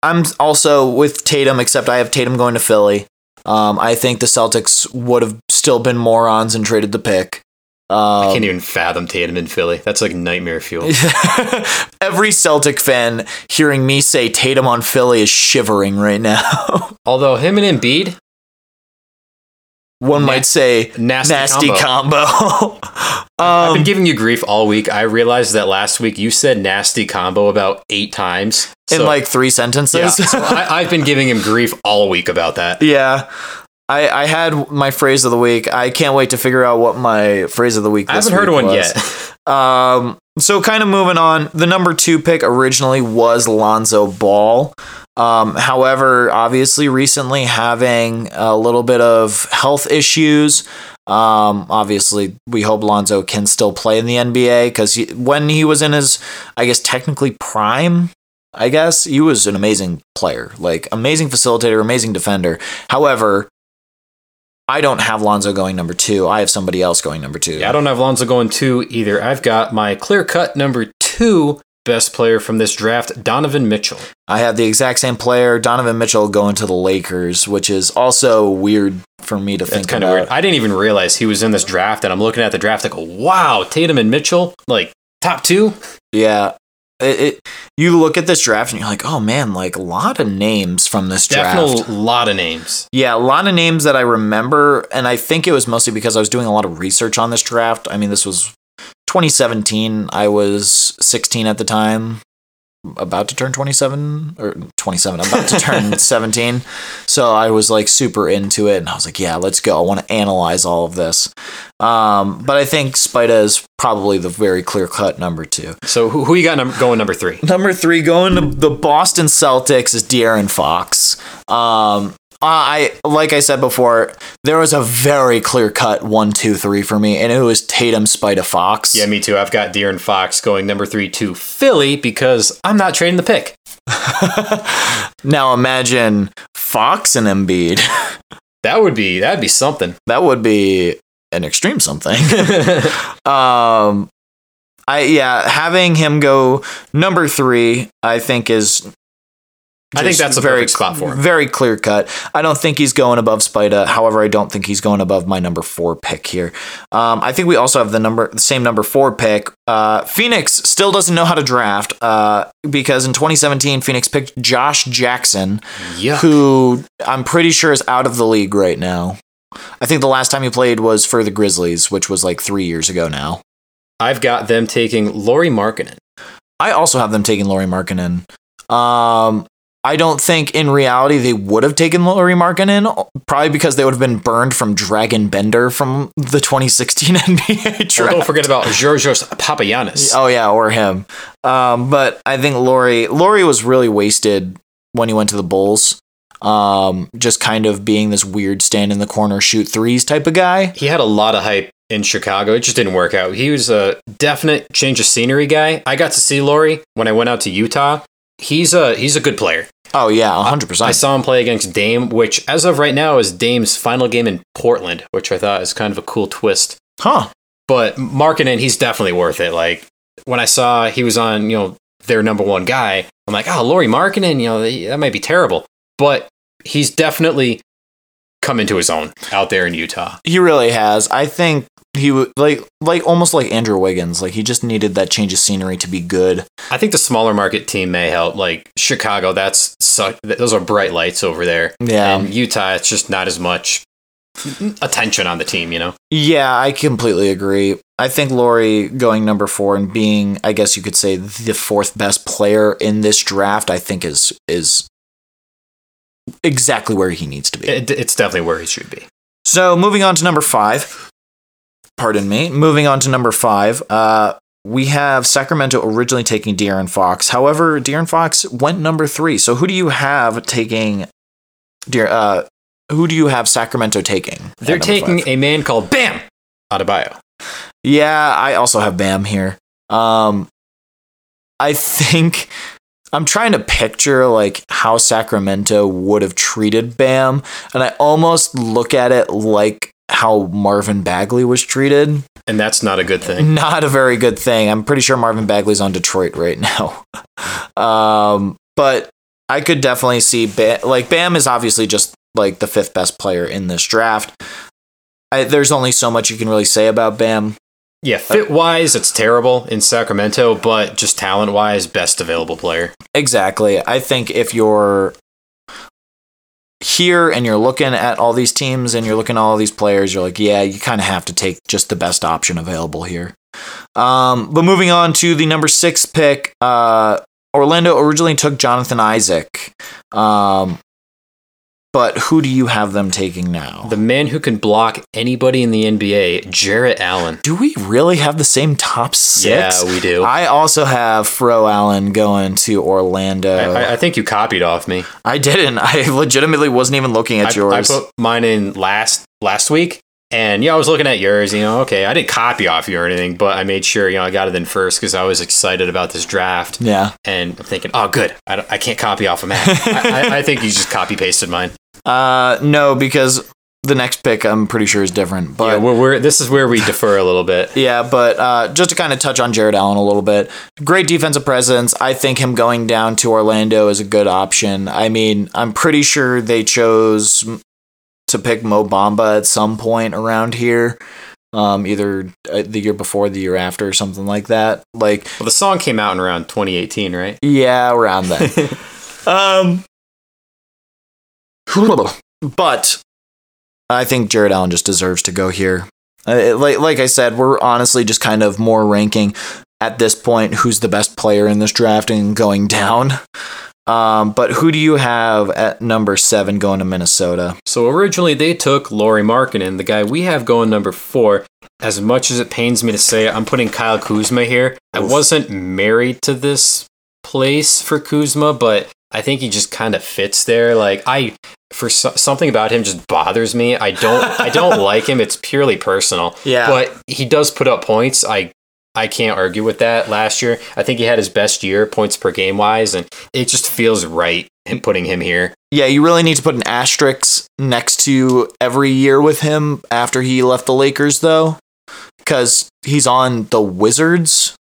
I'm also with Tatum, except I have Tatum going to Philly. Um, I think the Celtics would have still been morons and traded the pick. I Um, can't even fathom Tatum in Philly. That's like nightmare fuel. [laughs] every Celtic fan hearing me say Tatum on Philly is shivering right now. [laughs] Although him and Embiid, One Na- might say nasty, nasty combo. combo. [laughs] I've um, been giving you grief all week. I realized that last week you said nasty combo about eight times. in like three sentences. yeah, so I, I've been giving him grief all week about that. [laughs] Yeah. I, I had my phrase of the week. I can't wait to figure out what my phrase of the week. I haven't heard one was. yet. [laughs] Um, so kind of moving on. The number two pick originally was Lonzo Ball. Um, however, obviously recently having a little bit of health issues. Um, obviously we hope Lonzo can still play in the NBA because when he was in his, I guess technically prime, I guess he was an amazing player, like amazing facilitator, amazing defender. However, I don't have Lonzo going number two. I have somebody else going number two. Yeah, I don't have Lonzo going two either. I've got my clear cut number two best player from this draft, Donovan Mitchell. I have the exact same player, Donovan Mitchell, going to the Lakers, which is also weird for me to That's think kind of weird. I didn't even realize he was in this draft, and I'm looking at the draft. Go, wow, Tatum and Mitchell, like top two. Yeah. It, it you look at this draft and you're like, oh man, like a lot of names from this draft. A lot of names. Yeah, a lot of names that I remember, and I think it was mostly because I was doing a lot of research on this draft. I mean, this was 2017. I was 16 at the time, about to turn 27 or 27. I'm about to turn [laughs] 17. So I was like super into it, and I was like, yeah, let's go. I want to analyze all of this. Um, but I think Spida is probably the very clear cut number two. So who, who you got num- going number three? Number three, going to the Boston Celtics is De'Aaron Fox. Um, I like I said before, there was a very clear cut one, two, three for me, and it was Tatum, Spida, Fox. Yeah, me too. I've got De'Aaron Fox going number three to Philly because I'm not trading the pick. [laughs] Now imagine Fox and Embiid. [laughs] That would be that'd be something. that would be an extreme something. [laughs] um, I yeah, having him go number three, I think is. I think that's a perfect spot for him. Very clear cut. I don't think he's going above Spida. However, I don't think he's going above my number four pick here. Um, I think we also have the number, the same number four pick. Uh, Phoenix still doesn't know how to draft uh, because in 2017, Phoenix picked Josh Jackson, Yeah. who I'm pretty sure is out of the league right now. I think the last time he played was for the Grizzlies, which was like three years ago now. I've got them taking Lauri Markkanen. I also have them taking Lauri Markkanen. Um, I don't think in reality they would have taken Lauri Markkanen, probably because they would have been burned from Dragan Bender from the 2016 [laughs] NBA draft. don't forget about Georgios Papagiannis. Oh yeah, or him. Um, but I think Lauri Lauri was really wasted when he went to the Bulls. Um, just kind of being this weird stand in the corner, shoot threes type of guy. He had a lot of hype in Chicago. It just didn't work out. He was a definite change of scenery guy. I got to see Lauri when I went out to Utah. He's a he's a good player. Oh yeah, 100%. I percent. saw him play against Dame, which as of right now is Dame's final game in Portland, which I thought is kind of a cool twist. Huh? But Markkanen, he's definitely worth it. Like when I saw he was on, you know, their number one guy, I'm like, oh, Lauri Markkanen, you know, that might be terrible, but he's definitely come into his own out there in Utah. He really has. I think he would like like almost like Andrew Wiggins. Like he just needed that change of scenery to be good. I think the smaller market team may help. Like Chicago, that's such, those are bright lights over there. Yeah. And Utah, it's just not as much attention on the team, you know? Yeah, I completely agree. I think Lauri going number four and being, I guess you could say, the fourth best player in this draft, I think is is exactly where he needs to be. It, it's definitely where he should be. So moving on to number five. Pardon me. Moving on to number five. Uh, we have Sacramento originally taking De'Aaron Fox. However, De'Aaron Fox went number three. So who do you have taking? Dear, uh, who do you have Sacramento taking? They're taking five? a man called Bam Adebayo. Yeah, I also have Bam here. Um, I think I'm trying to picture like how Sacramento would have treated Bam, and I almost look at it like how Marvin Bagley was treated. And that's not a good thing. Not a very good thing. I'm pretty sure Marvin Bagley's on Detroit right now. [laughs] um, but I could definitely see Bam, like Bam is obviously just like the fifth best player in this draft. I, there's only so much you can really say about Bam. Yeah, fit wise, it's terrible in Sacramento, but just talent wise, best available player. Exactly. I think if you're here and you're looking at all these teams and you're looking at all these players, you're like, yeah, you kind of have to take just the best option available here. Um, but moving on to the number six pick, uh, Orlando originally took Jonathan Isaac. Um, but who do you have them taking now? The man who can block anybody in the NBA, Jarrett Allen. do we really have the same top six? Yeah, we do. I also have Fro Allen going to Orlando. I, I, I- I think you copied off me. I didn't. I legitimately wasn't even looking at I, I yours. put mine in last last week, and yeah, I was looking at yours. You know, okay, I didn't copy off you or anything, but I made sure you know I got it in first because I was excited about this draft. yeah. And I'm thinking, oh, good, I, I can't copy off of Matt. I, I, I think you just copy pasted mine. Uh, no, because the next pick I'm pretty sure is different. Yeah, But we're, we're this is where we defer a little bit. [laughs] yeah, but uh, just to kind of touch on Jarrett Allen a little bit, great defensive presence. I think him going down to Orlando is a good option. I mean, I'm pretty sure they chose to pick Mo Bamba at some point around here. Um, either uh, the year before, the year after, or something like that. Like, Well, the song came out in around 2018, right? Yeah, around then. [laughs] um, but I think Jarrett Allen just deserves to go here. Uh, like like I said, we're honestly just kind of more ranking at this point who's the best player in this draft and going down. Um, but who do you have at number seven going to Minnesota? So originally they took Lauri Markkanen, the guy we have going number four. As much as it pains me to say, I'm putting Kyle Kuzma here. I wasn't married to this place for Kuzma, but I think he just kind of fits there. Like I, for so, something about him just bothers me. I don't, I don't [laughs] like him. It's purely personal. Yeah. but he does put up points. I. I can't argue with that. Last year, I think he had his best year points per game wise, and it just feels right in putting him here. Yeah, you really need to put an asterisk next to every year with him after he left the Lakers, though, because he's on the Wizards.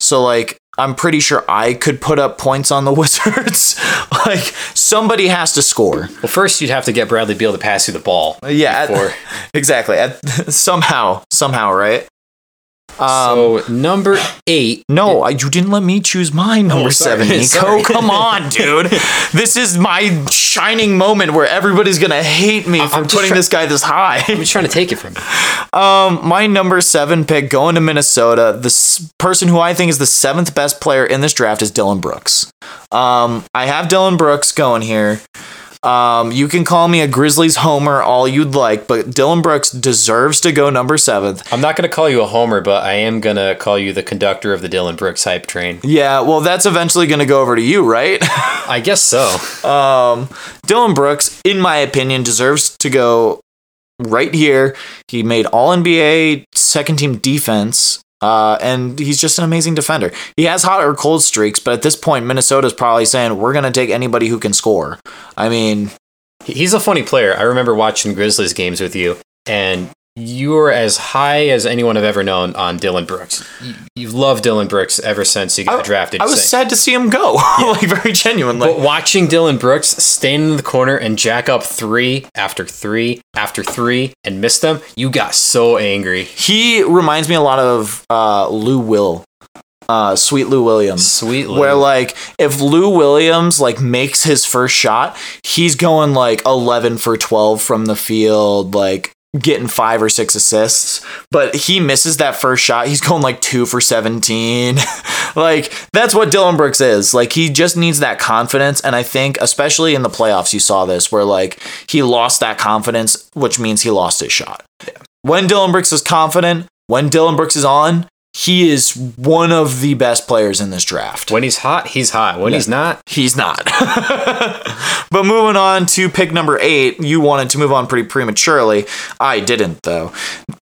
So, like, I'm pretty sure I could put up points on the [laughs] Wizards. like, somebody has to score. Well, first you'd have to get Bradley Beal to pass you the ball. Yeah, at- [laughs] exactly. At, [laughs] somehow, somehow, right? Um, so number eight. no, I, you didn't let me choose my number Oh, sorry, seven, [laughs] Nico. Come on, dude. [laughs] this is my shining moment where everybody's gonna hate me for I'm putting try- this guy this high. I'm just trying to take it from you. [laughs] Um, my number seven pick going to Minnesota. The person who I think is the seventh best player in this draft is Dillon Brooks. Um, I have Dillon Brooks going here. Um, you can call me a Grizzlies homer all you'd like, but Dillon Brooks deserves to go number seventh. I'm not going to call you a homer, but I am going to call you the conductor of the Dillon Brooks hype train. Yeah, well, that's eventually going to go over to you, right? [laughs] I guess so. um, Dillon Brooks, in my opinion, deserves to go right here. He made All NBA second team defense. Uh, and he's just an amazing defender. He has hot or cold streaks, but at this point, Minnesota's probably saying we're gonna take anybody who can score. I mean, He's a funny player. I remember watching Grizzlies games with you, and you're as high as anyone I've ever known on Dillon Brooks. You, you've loved Dillon Brooks ever since he got I, drafted. I was sad to see him go, [laughs] like very genuinely. But watching Dillon Brooks stand in the corner and jack up three after three after three and miss them, you got so angry. he reminds me a lot of uh, Lou Will, uh, Sweet Lou Williams. Sweet Lou. Where like if Lou Williams like makes his first shot, he's going like eleven for twelve from the field, like getting five or six assists. But he misses that first shot, he's going like two for seventeen. [laughs] like that's what Dillon Brooks is. Like he just needs that confidence, and I think especially in the playoffs, you saw this where like he lost that confidence, which means he lost his shot. When Dillon Brooks is confident, when Dillon Brooks is on, he is one of the best players in this draft. when he's hot, he's hot. When he's not, He's not. [laughs] but moving on to pick number eight, you wanted to move on pretty prematurely. I didn't, though.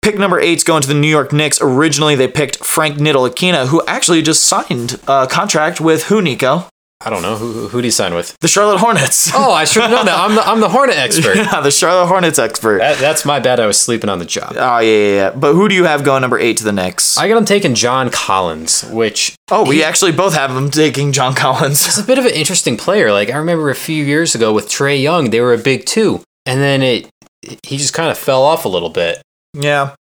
Pick number eight's going to the New York Knicks. Originally, they picked Frank Ntilikina, who actually just signed a contract with who, Nico? I don't know who who would he sign with. The Charlotte Hornets. [laughs] Oh, I should have known that. I'm the I'm the Hornet expert. [laughs] yeah, the Charlotte Hornets expert. That, that's my bad. I was sleeping on the job. Oh, yeah, yeah, yeah. But who do you have going number eight to the Knicks? I got him taking John Collins, which oh, we actually both have him taking John Collins. He's a bit of an interesting player. Like I remember a few years ago with Trae Young, they were a big two, and then it he just kind of fell off a little bit. Yeah.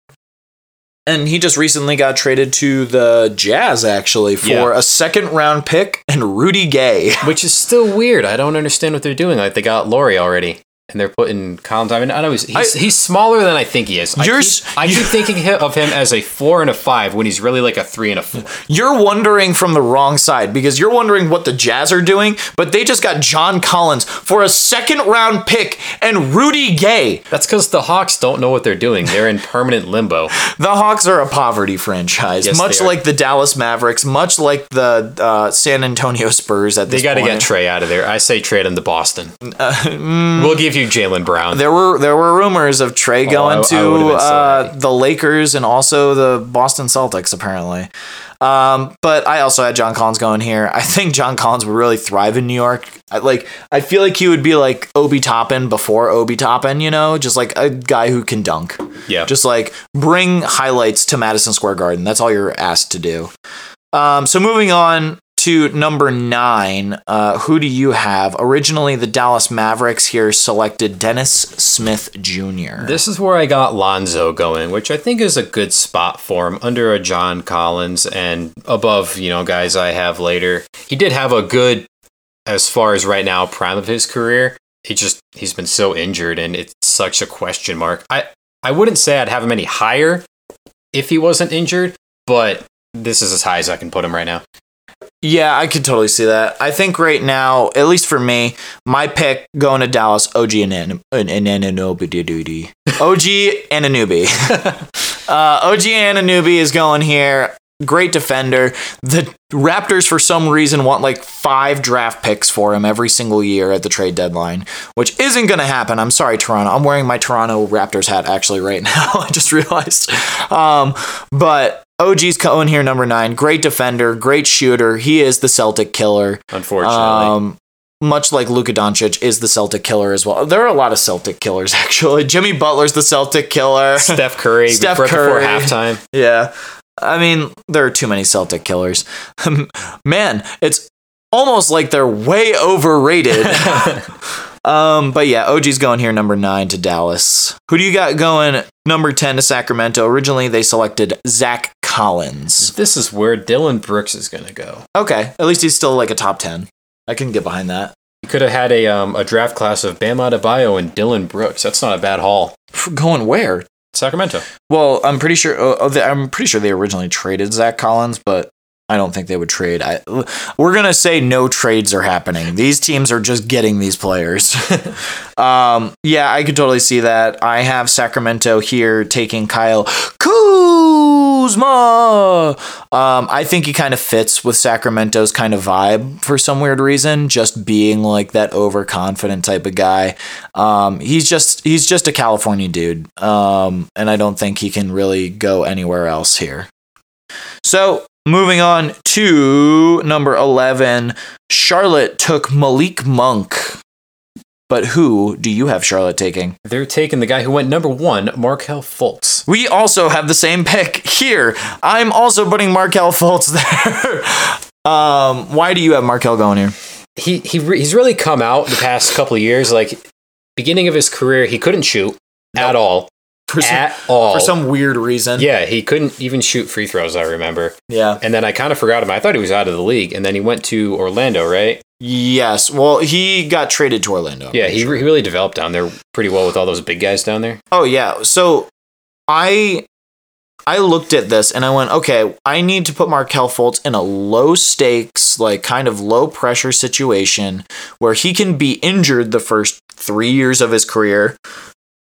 And he just recently got traded to the Jazz, actually, for Yeah. a second round pick and Rudy Gay. [laughs] which is still weird. I don't understand what they're doing. Like they got Lauri already, and they're putting Collins. I mean, I know he's he's, I- he's smaller than I think he is. I keep, I keep thinking of him as a four and a five when he's really like a three and a four. You're wondering from the wrong side because you're wondering what the Jazz are doing, but they just got John Collins for a second round pick and Rudy Gay. That's because the Hawks don't know what they're doing. They're in permanent limbo. [laughs] The Hawks are a poverty franchise, Yes, much like the Dallas Mavericks, much like the uh, San Antonio Spurs at They got to get Trae out of there. I say trade him to Boston. [laughs] mm. we'll give you Jaylen Brown. There were there were rumors of Trae going I- I to so uh, the Lakers and also the Boston Celtics apparently. Um, but I also had John Collins going here. I think John Collins would really thrive in New York. I, like I feel like he would be like Obi Toppin before Obi Toppin, you know, just like a guy who can dunk. Yeah. Just like bring highlights to Madison Square Garden. That's all you're asked to do. Um, so moving on to number nine, uh, who do you have? Originally, the Dallas Mavericks here selected Dennis Smith Jr. This is where I got Lonzo going, which I think is a good spot for him under a John Collins and above, you know, guys I have later. He did have a good, as far as right now, prime of his career. He just, he's been so injured and it's such a question mark. I, I wouldn't say I'd have him any higher if he wasn't injured, but this is as high as I can put him right now. Yeah, I could totally see that. I think right now, at least for me, my pick going to Dallas, OG and Anunoby. OG Anunoby. uh, OG Anunoby is going here. Great defender. The Raptors, for some reason, want like five draft picks for him every single year at the trade deadline, which isn't going to happen. I'm sorry, Toronto. I'm wearing my Toronto Raptors hat actually right [laughs] now. I just realized. Um, but OG's going here, number nine. Great defender, great shooter. He is the Celtic killer. Unfortunately. Um, much like Luka Doncic is the Celtic killer as well. There are a lot of Celtic killers [laughs] actually. Jimmy Butler's the Celtic killer. Steph Curry, Steph right before Curry. halftime. [laughs] yeah. I mean, there are too many Celtic killers. [laughs] Man, it's almost like they're way overrated. um, but yeah, OG's going here number nine to Dallas. Who do you got going number 10 to Sacramento? Originally, they selected Zach Collins. This is where Dillon Brooks is going to go. Okay, at least he's still like a top 10. I can get behind that. You could have had a um, a draft class of Bam Adebayo and Dillon Brooks. That's not a bad haul. Going where? Sacramento. Well, I'm pretty sure. They- I'm pretty sure they originally traded Zach Collins, but I don't think they would trade. I, we're gonna say no trades are happening. These teams are just getting these players. [laughs] um, yeah, I could totally see that. I have Sacramento here taking Kyle Kuzma. Um, I think he kind of fits with Sacramento's kind of vibe for some weird reason. Just being like that overconfident type of guy. Um, he's just he's just a California dude, um, and I don't think he can really go anywhere else here. So moving on to number eleven, Charlotte took Malik Monk. But who do you have Charlotte taking? They're taking the guy who went number one, Markelle Fultz. We also have the same pick here. I'm also putting Markelle Fultz there. [laughs] um, why do you have Markelle going here? He he re- he's really come out the past couple of years. Like beginning of his career, he couldn't shoot at all. For some, at all. for some weird reason. yeah, he couldn't even shoot free throws. I remember. Yeah. And then I kind of forgot him. I thought he was out of the league. And then he went to Orlando, right? Yes. Well, he got traded to Orlando. I'm Yeah, he, sure. re- he really developed down there pretty well with all those big guys down there. Oh yeah. So I I looked at this and I went, okay, I need to put Markelle Fultz in a low stakes, like kind of low pressure situation where he can be injured the first three years of his career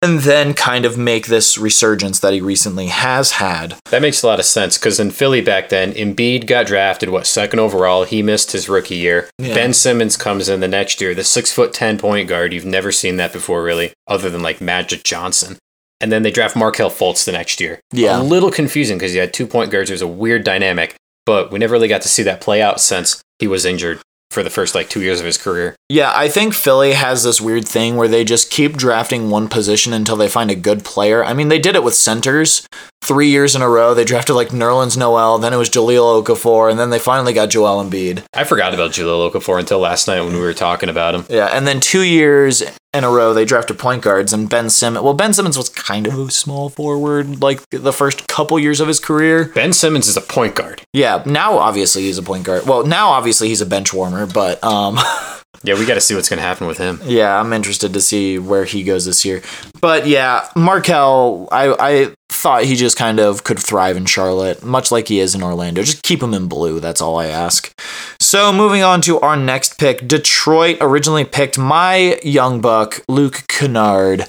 and then kind of make this resurgence that he recently has had. That makes a lot of sense because in Philly back then, Embiid got drafted, what, second overall. He missed his rookie year. Yeah. Ben Simmons comes in the next year, the six foot 10 point guard. You've never seen that before, really, other than like Magic Johnson. And then they draft Markelle Fultz the next year. Yeah. A little confusing because you had two point guards. It was a weird dynamic, but we never really got to see that play out since he was injured for the first like two years of his career. Yeah, I think Philly has this weird thing where they just keep drafting one position until they find a good player. I mean, they did it with centers three years in a row. They drafted like Nerlens Noel, then it was Jahlil Okafor, and then they finally got Joel Embiid. I forgot about Jahlil Okafor until last night when we were talking about him. Yeah, and then two years in a row they drafted point guards and Ben Simmons. Well, Ben Simmons was kind of a small forward like the first couple years of his career. Ben Simmons is a point guard. Yeah, now obviously he's a point guard. Well, now obviously he's a bench warmer, but um [laughs] Yeah, we got to see what's going to happen with him. Yeah, I'm interested to see where he goes this year. But yeah, Markelle, I, I thought he just kind of could thrive in Charlotte, much like he is in Orlando. Just keep him in blue. That's all I ask. So moving on to our next pick, Detroit originally picked my young buck, Luke Kennard,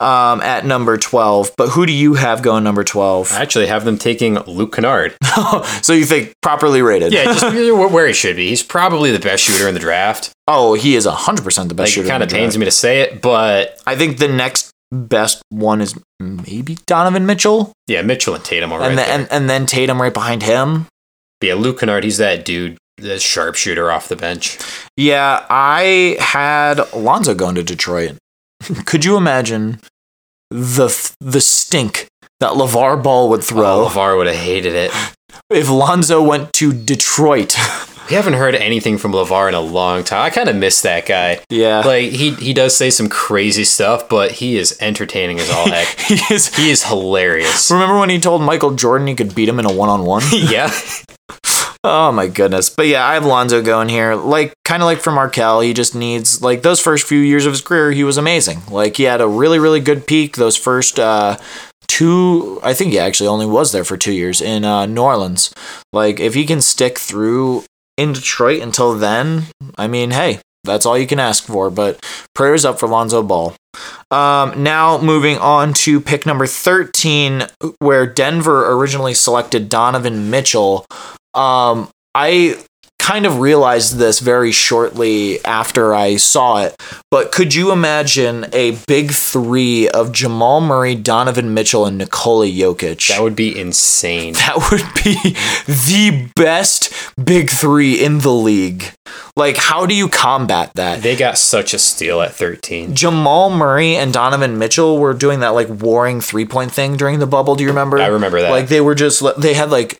um, at number 12. But who do you have going number 12? I actually have them taking Luke Kennard. [laughs] so you think properly rated? Yeah, just [laughs] where he should be. He's probably the best shooter in the draft. oh, he is 100% the best Like, shooter. it kind of pains draft. me to say it, but I think the next best one is maybe Donovan Mitchell. yeah, Mitchell and Tatum are right and, there. then, and and then Tatum right behind him. But yeah, Luke Kennard, he's that dude, the sharpshooter off the bench. Yeah, I had Alonzo going to Detroit. [laughs] Could you imagine the the stink that LaVar Ball would Oh, throw LaVar would have hated it. if Lonzo went to Detroit? [laughs] We haven't heard anything from LaVar in a long time. I kind of miss that guy. yeah. Like he he does say some crazy stuff, but he is entertaining as all [laughs] heck. he is he is hilarious. Remember when he told Michael Jordan he could beat him in a one-on-one? yeah. Oh my goodness. But yeah, I have Lonzo going here. Like kind of like for Markelle, he just needs like those first few years of his career, he was amazing. Like he had a really really good peak those first uh two I think he actually only was there for 2 years in uh New Orleans. Like if he can stick through in Detroit until then, I mean, hey, that's all you can ask for, but prayers up for Lonzo Ball. Um, now moving on to pick number 13, where Denver originally selected Donovan Mitchell. Um, I kind of realized this very shortly after I saw it, but could you imagine a big three of Jamal Murray, Donovan Mitchell, and Nikola Jokic? That would be insane. [laughs] that would be the best big three in the league. Like, how do you combat that? They got such a steal at 13. Jamal Murray and Donovan Mitchell were doing that like warring three point thing during the bubble. Do you remember? I remember that. Like they were just they had like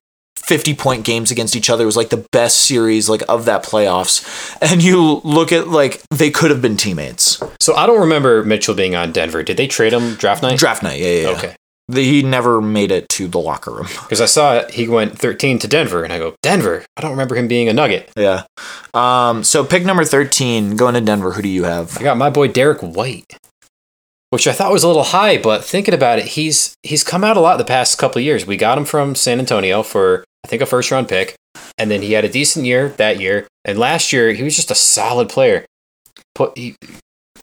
50 point games against each other. It was like the best series like of that playoffs. And you look at like they could have been teammates. So I don't remember Mitchell being on Denver. Did they trade him draft night? Draft night, yeah, yeah. yeah. Okay. The- he never made it to the locker room. [laughs] Because I saw it, he went 13 to Denver, and I go, Denver? I don't remember him being a Nugget. Yeah. Um. So pick number 13, going to Denver. Who do you have? I got my boy Derrick White, which I thought was a little high, but thinking about it, he's he's come out a lot the past couple of years. We got him from San Antonio for I think a first round pick, and then he had a decent year that year, and last year he was just a solid player. Put he,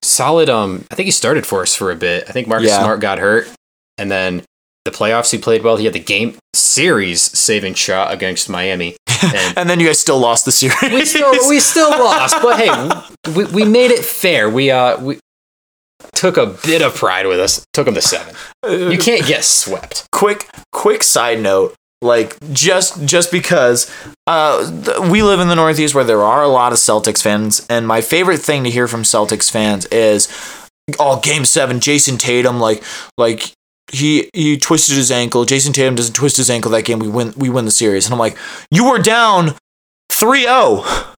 solid. Um, I think he started for us for a bit. I think Marcus Yeah. Smart got hurt, and then the playoffs he played well. He had the game series saving shot against Miami. [laughs] And And then you guys still lost the series. we still we still lost, but hey, we, we made it fair. We uh we took a bit of pride with us. Took them to seven. You can't get swept. quick quick side note Like just just because uh, we live in the Northeast where there are a lot of Celtics fans, and my favorite thing to hear from Celtics fans is, "Oh, Game Seven, Jayson Tatum, like like he he twisted his ankle. Jayson Tatum doesn't twist his ankle that game. We win we win the series." And I'm like, "You were down 3-0.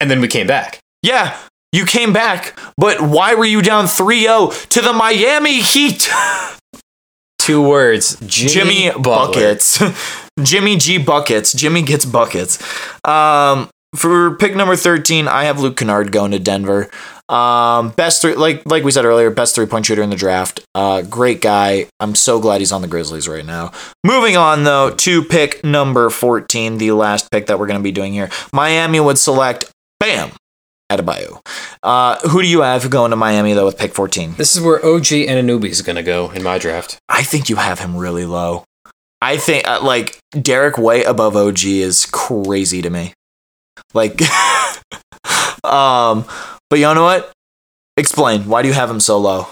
And then we came back. Yeah, you came back, but why were you down 3-0 to the Miami Heat?" [laughs] Two words. Jimmy, Jimmy buckets. [laughs] Jimmy G buckets. Jimmy gets buckets. Um, for pick number thirteen, I have Luke Kennard going to Denver. Um, best three, like like we said earlier, best three point shooter in the draft. Uh, great guy. I'm so glad he's on the Grizzlies right now. Moving on though to pick number fourteen, the last pick that we're gonna be doing here. Miami would select Bam Adebayo. Uh, who do you have going to Miami though with pick fourteen? This is where OG Anunoby is going to go in my draft. I think you have him really low. I think uh, like Derrick White above OG is crazy to me. Like, [laughs] um, but you know what? Explain why do you have him so low?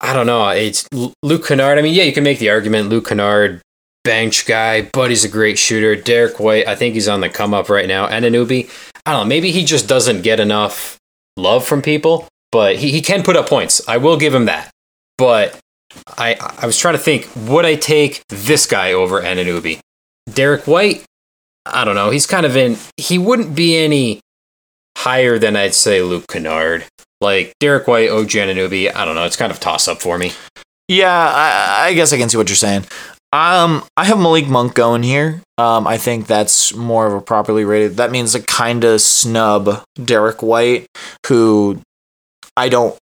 I don't know. It's Luke Kennard. I mean, yeah, you can make the argument Luke Kennard, bench guy, but he's a great shooter. Derrick White, I think he's on the come up right now. And Anunoby, I don't know. Maybe he just doesn't get enough love from people, but he, he can put up points. I will give him that. But I I was trying to think, would I take this guy over Anunoby? Derrick White, I don't know. He's kind of in. He wouldn't be any higher than I'd say Luke Kennard. Like Derrick White, OG Anunoby, I don't know. It's kind of toss up for me. Yeah, I, I guess I can see what you're saying. Um, I have Malik Monk going here. Um, I think that's more of a properly rated. That means a kind of snub Derrick White, who I don't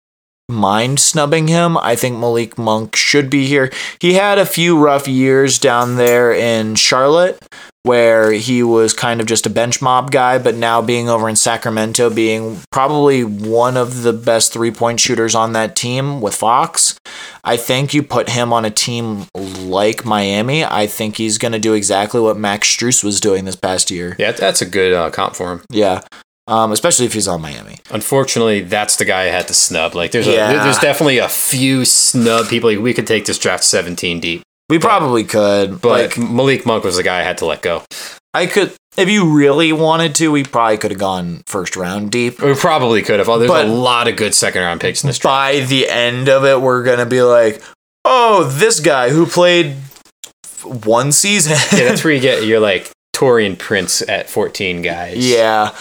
mind snubbing him. I think Malik Monk should be here. He had a few rough years down there in Charlotte where he was kind of just a bench mob guy, but now being over in Sacramento, being probably one of the best three point shooters on that team with Fox. I think you put him on a team like Miami. I think he's going to do exactly what Max Strus was doing this past year. Yeah, that's a good uh, comp for him. Yeah. Um, especially if he's on Miami. Unfortunately, that's the guy I had to snub. Like, there's Yeah. a, there's definitely a few snub people. Like, we could take this draft 17 deep, We probably could, but like Malik Monk was the guy I had to let go. I could if you really wanted to, we probably could have gone first round deep. We probably could have. There's But- a lot of good second round picks in this draft. By the end of it, we're gonna be like, oh, this guy who played one season. yeah, that's where you get [laughs] your like Taurean Prince at 14 guys. Yeah.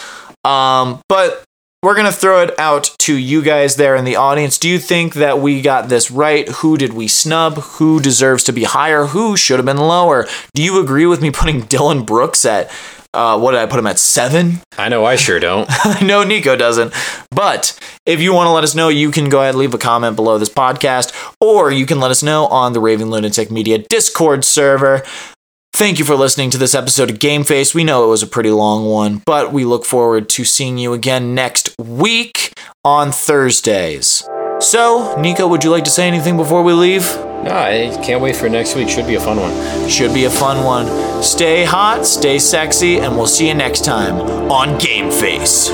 Um, but we're going to throw it out to you guys there in the audience. Do you think that we got this right? Who did we snub? Who deserves to be higher? Who should have been lower? Do you agree with me putting Dillon Brooks at, uh, what did I put him at? Seven? [laughs] I know I sure don't. [laughs] I know Nico doesn't. But if you want to let us know, you can go ahead and leave a comment below this podcast, or you can let us know on the Raving Lunatic Media Discord server. Thank you for listening to this episode of Game Face. We know it was a pretty long one, but we look forward to seeing you again next week on Thursdays. So, Nico, would you like to say anything before we leave? No, I can't wait for next week. Should be a fun one. Should be a fun one. Stay hot, stay sexy, and we'll see you next time on Game Face.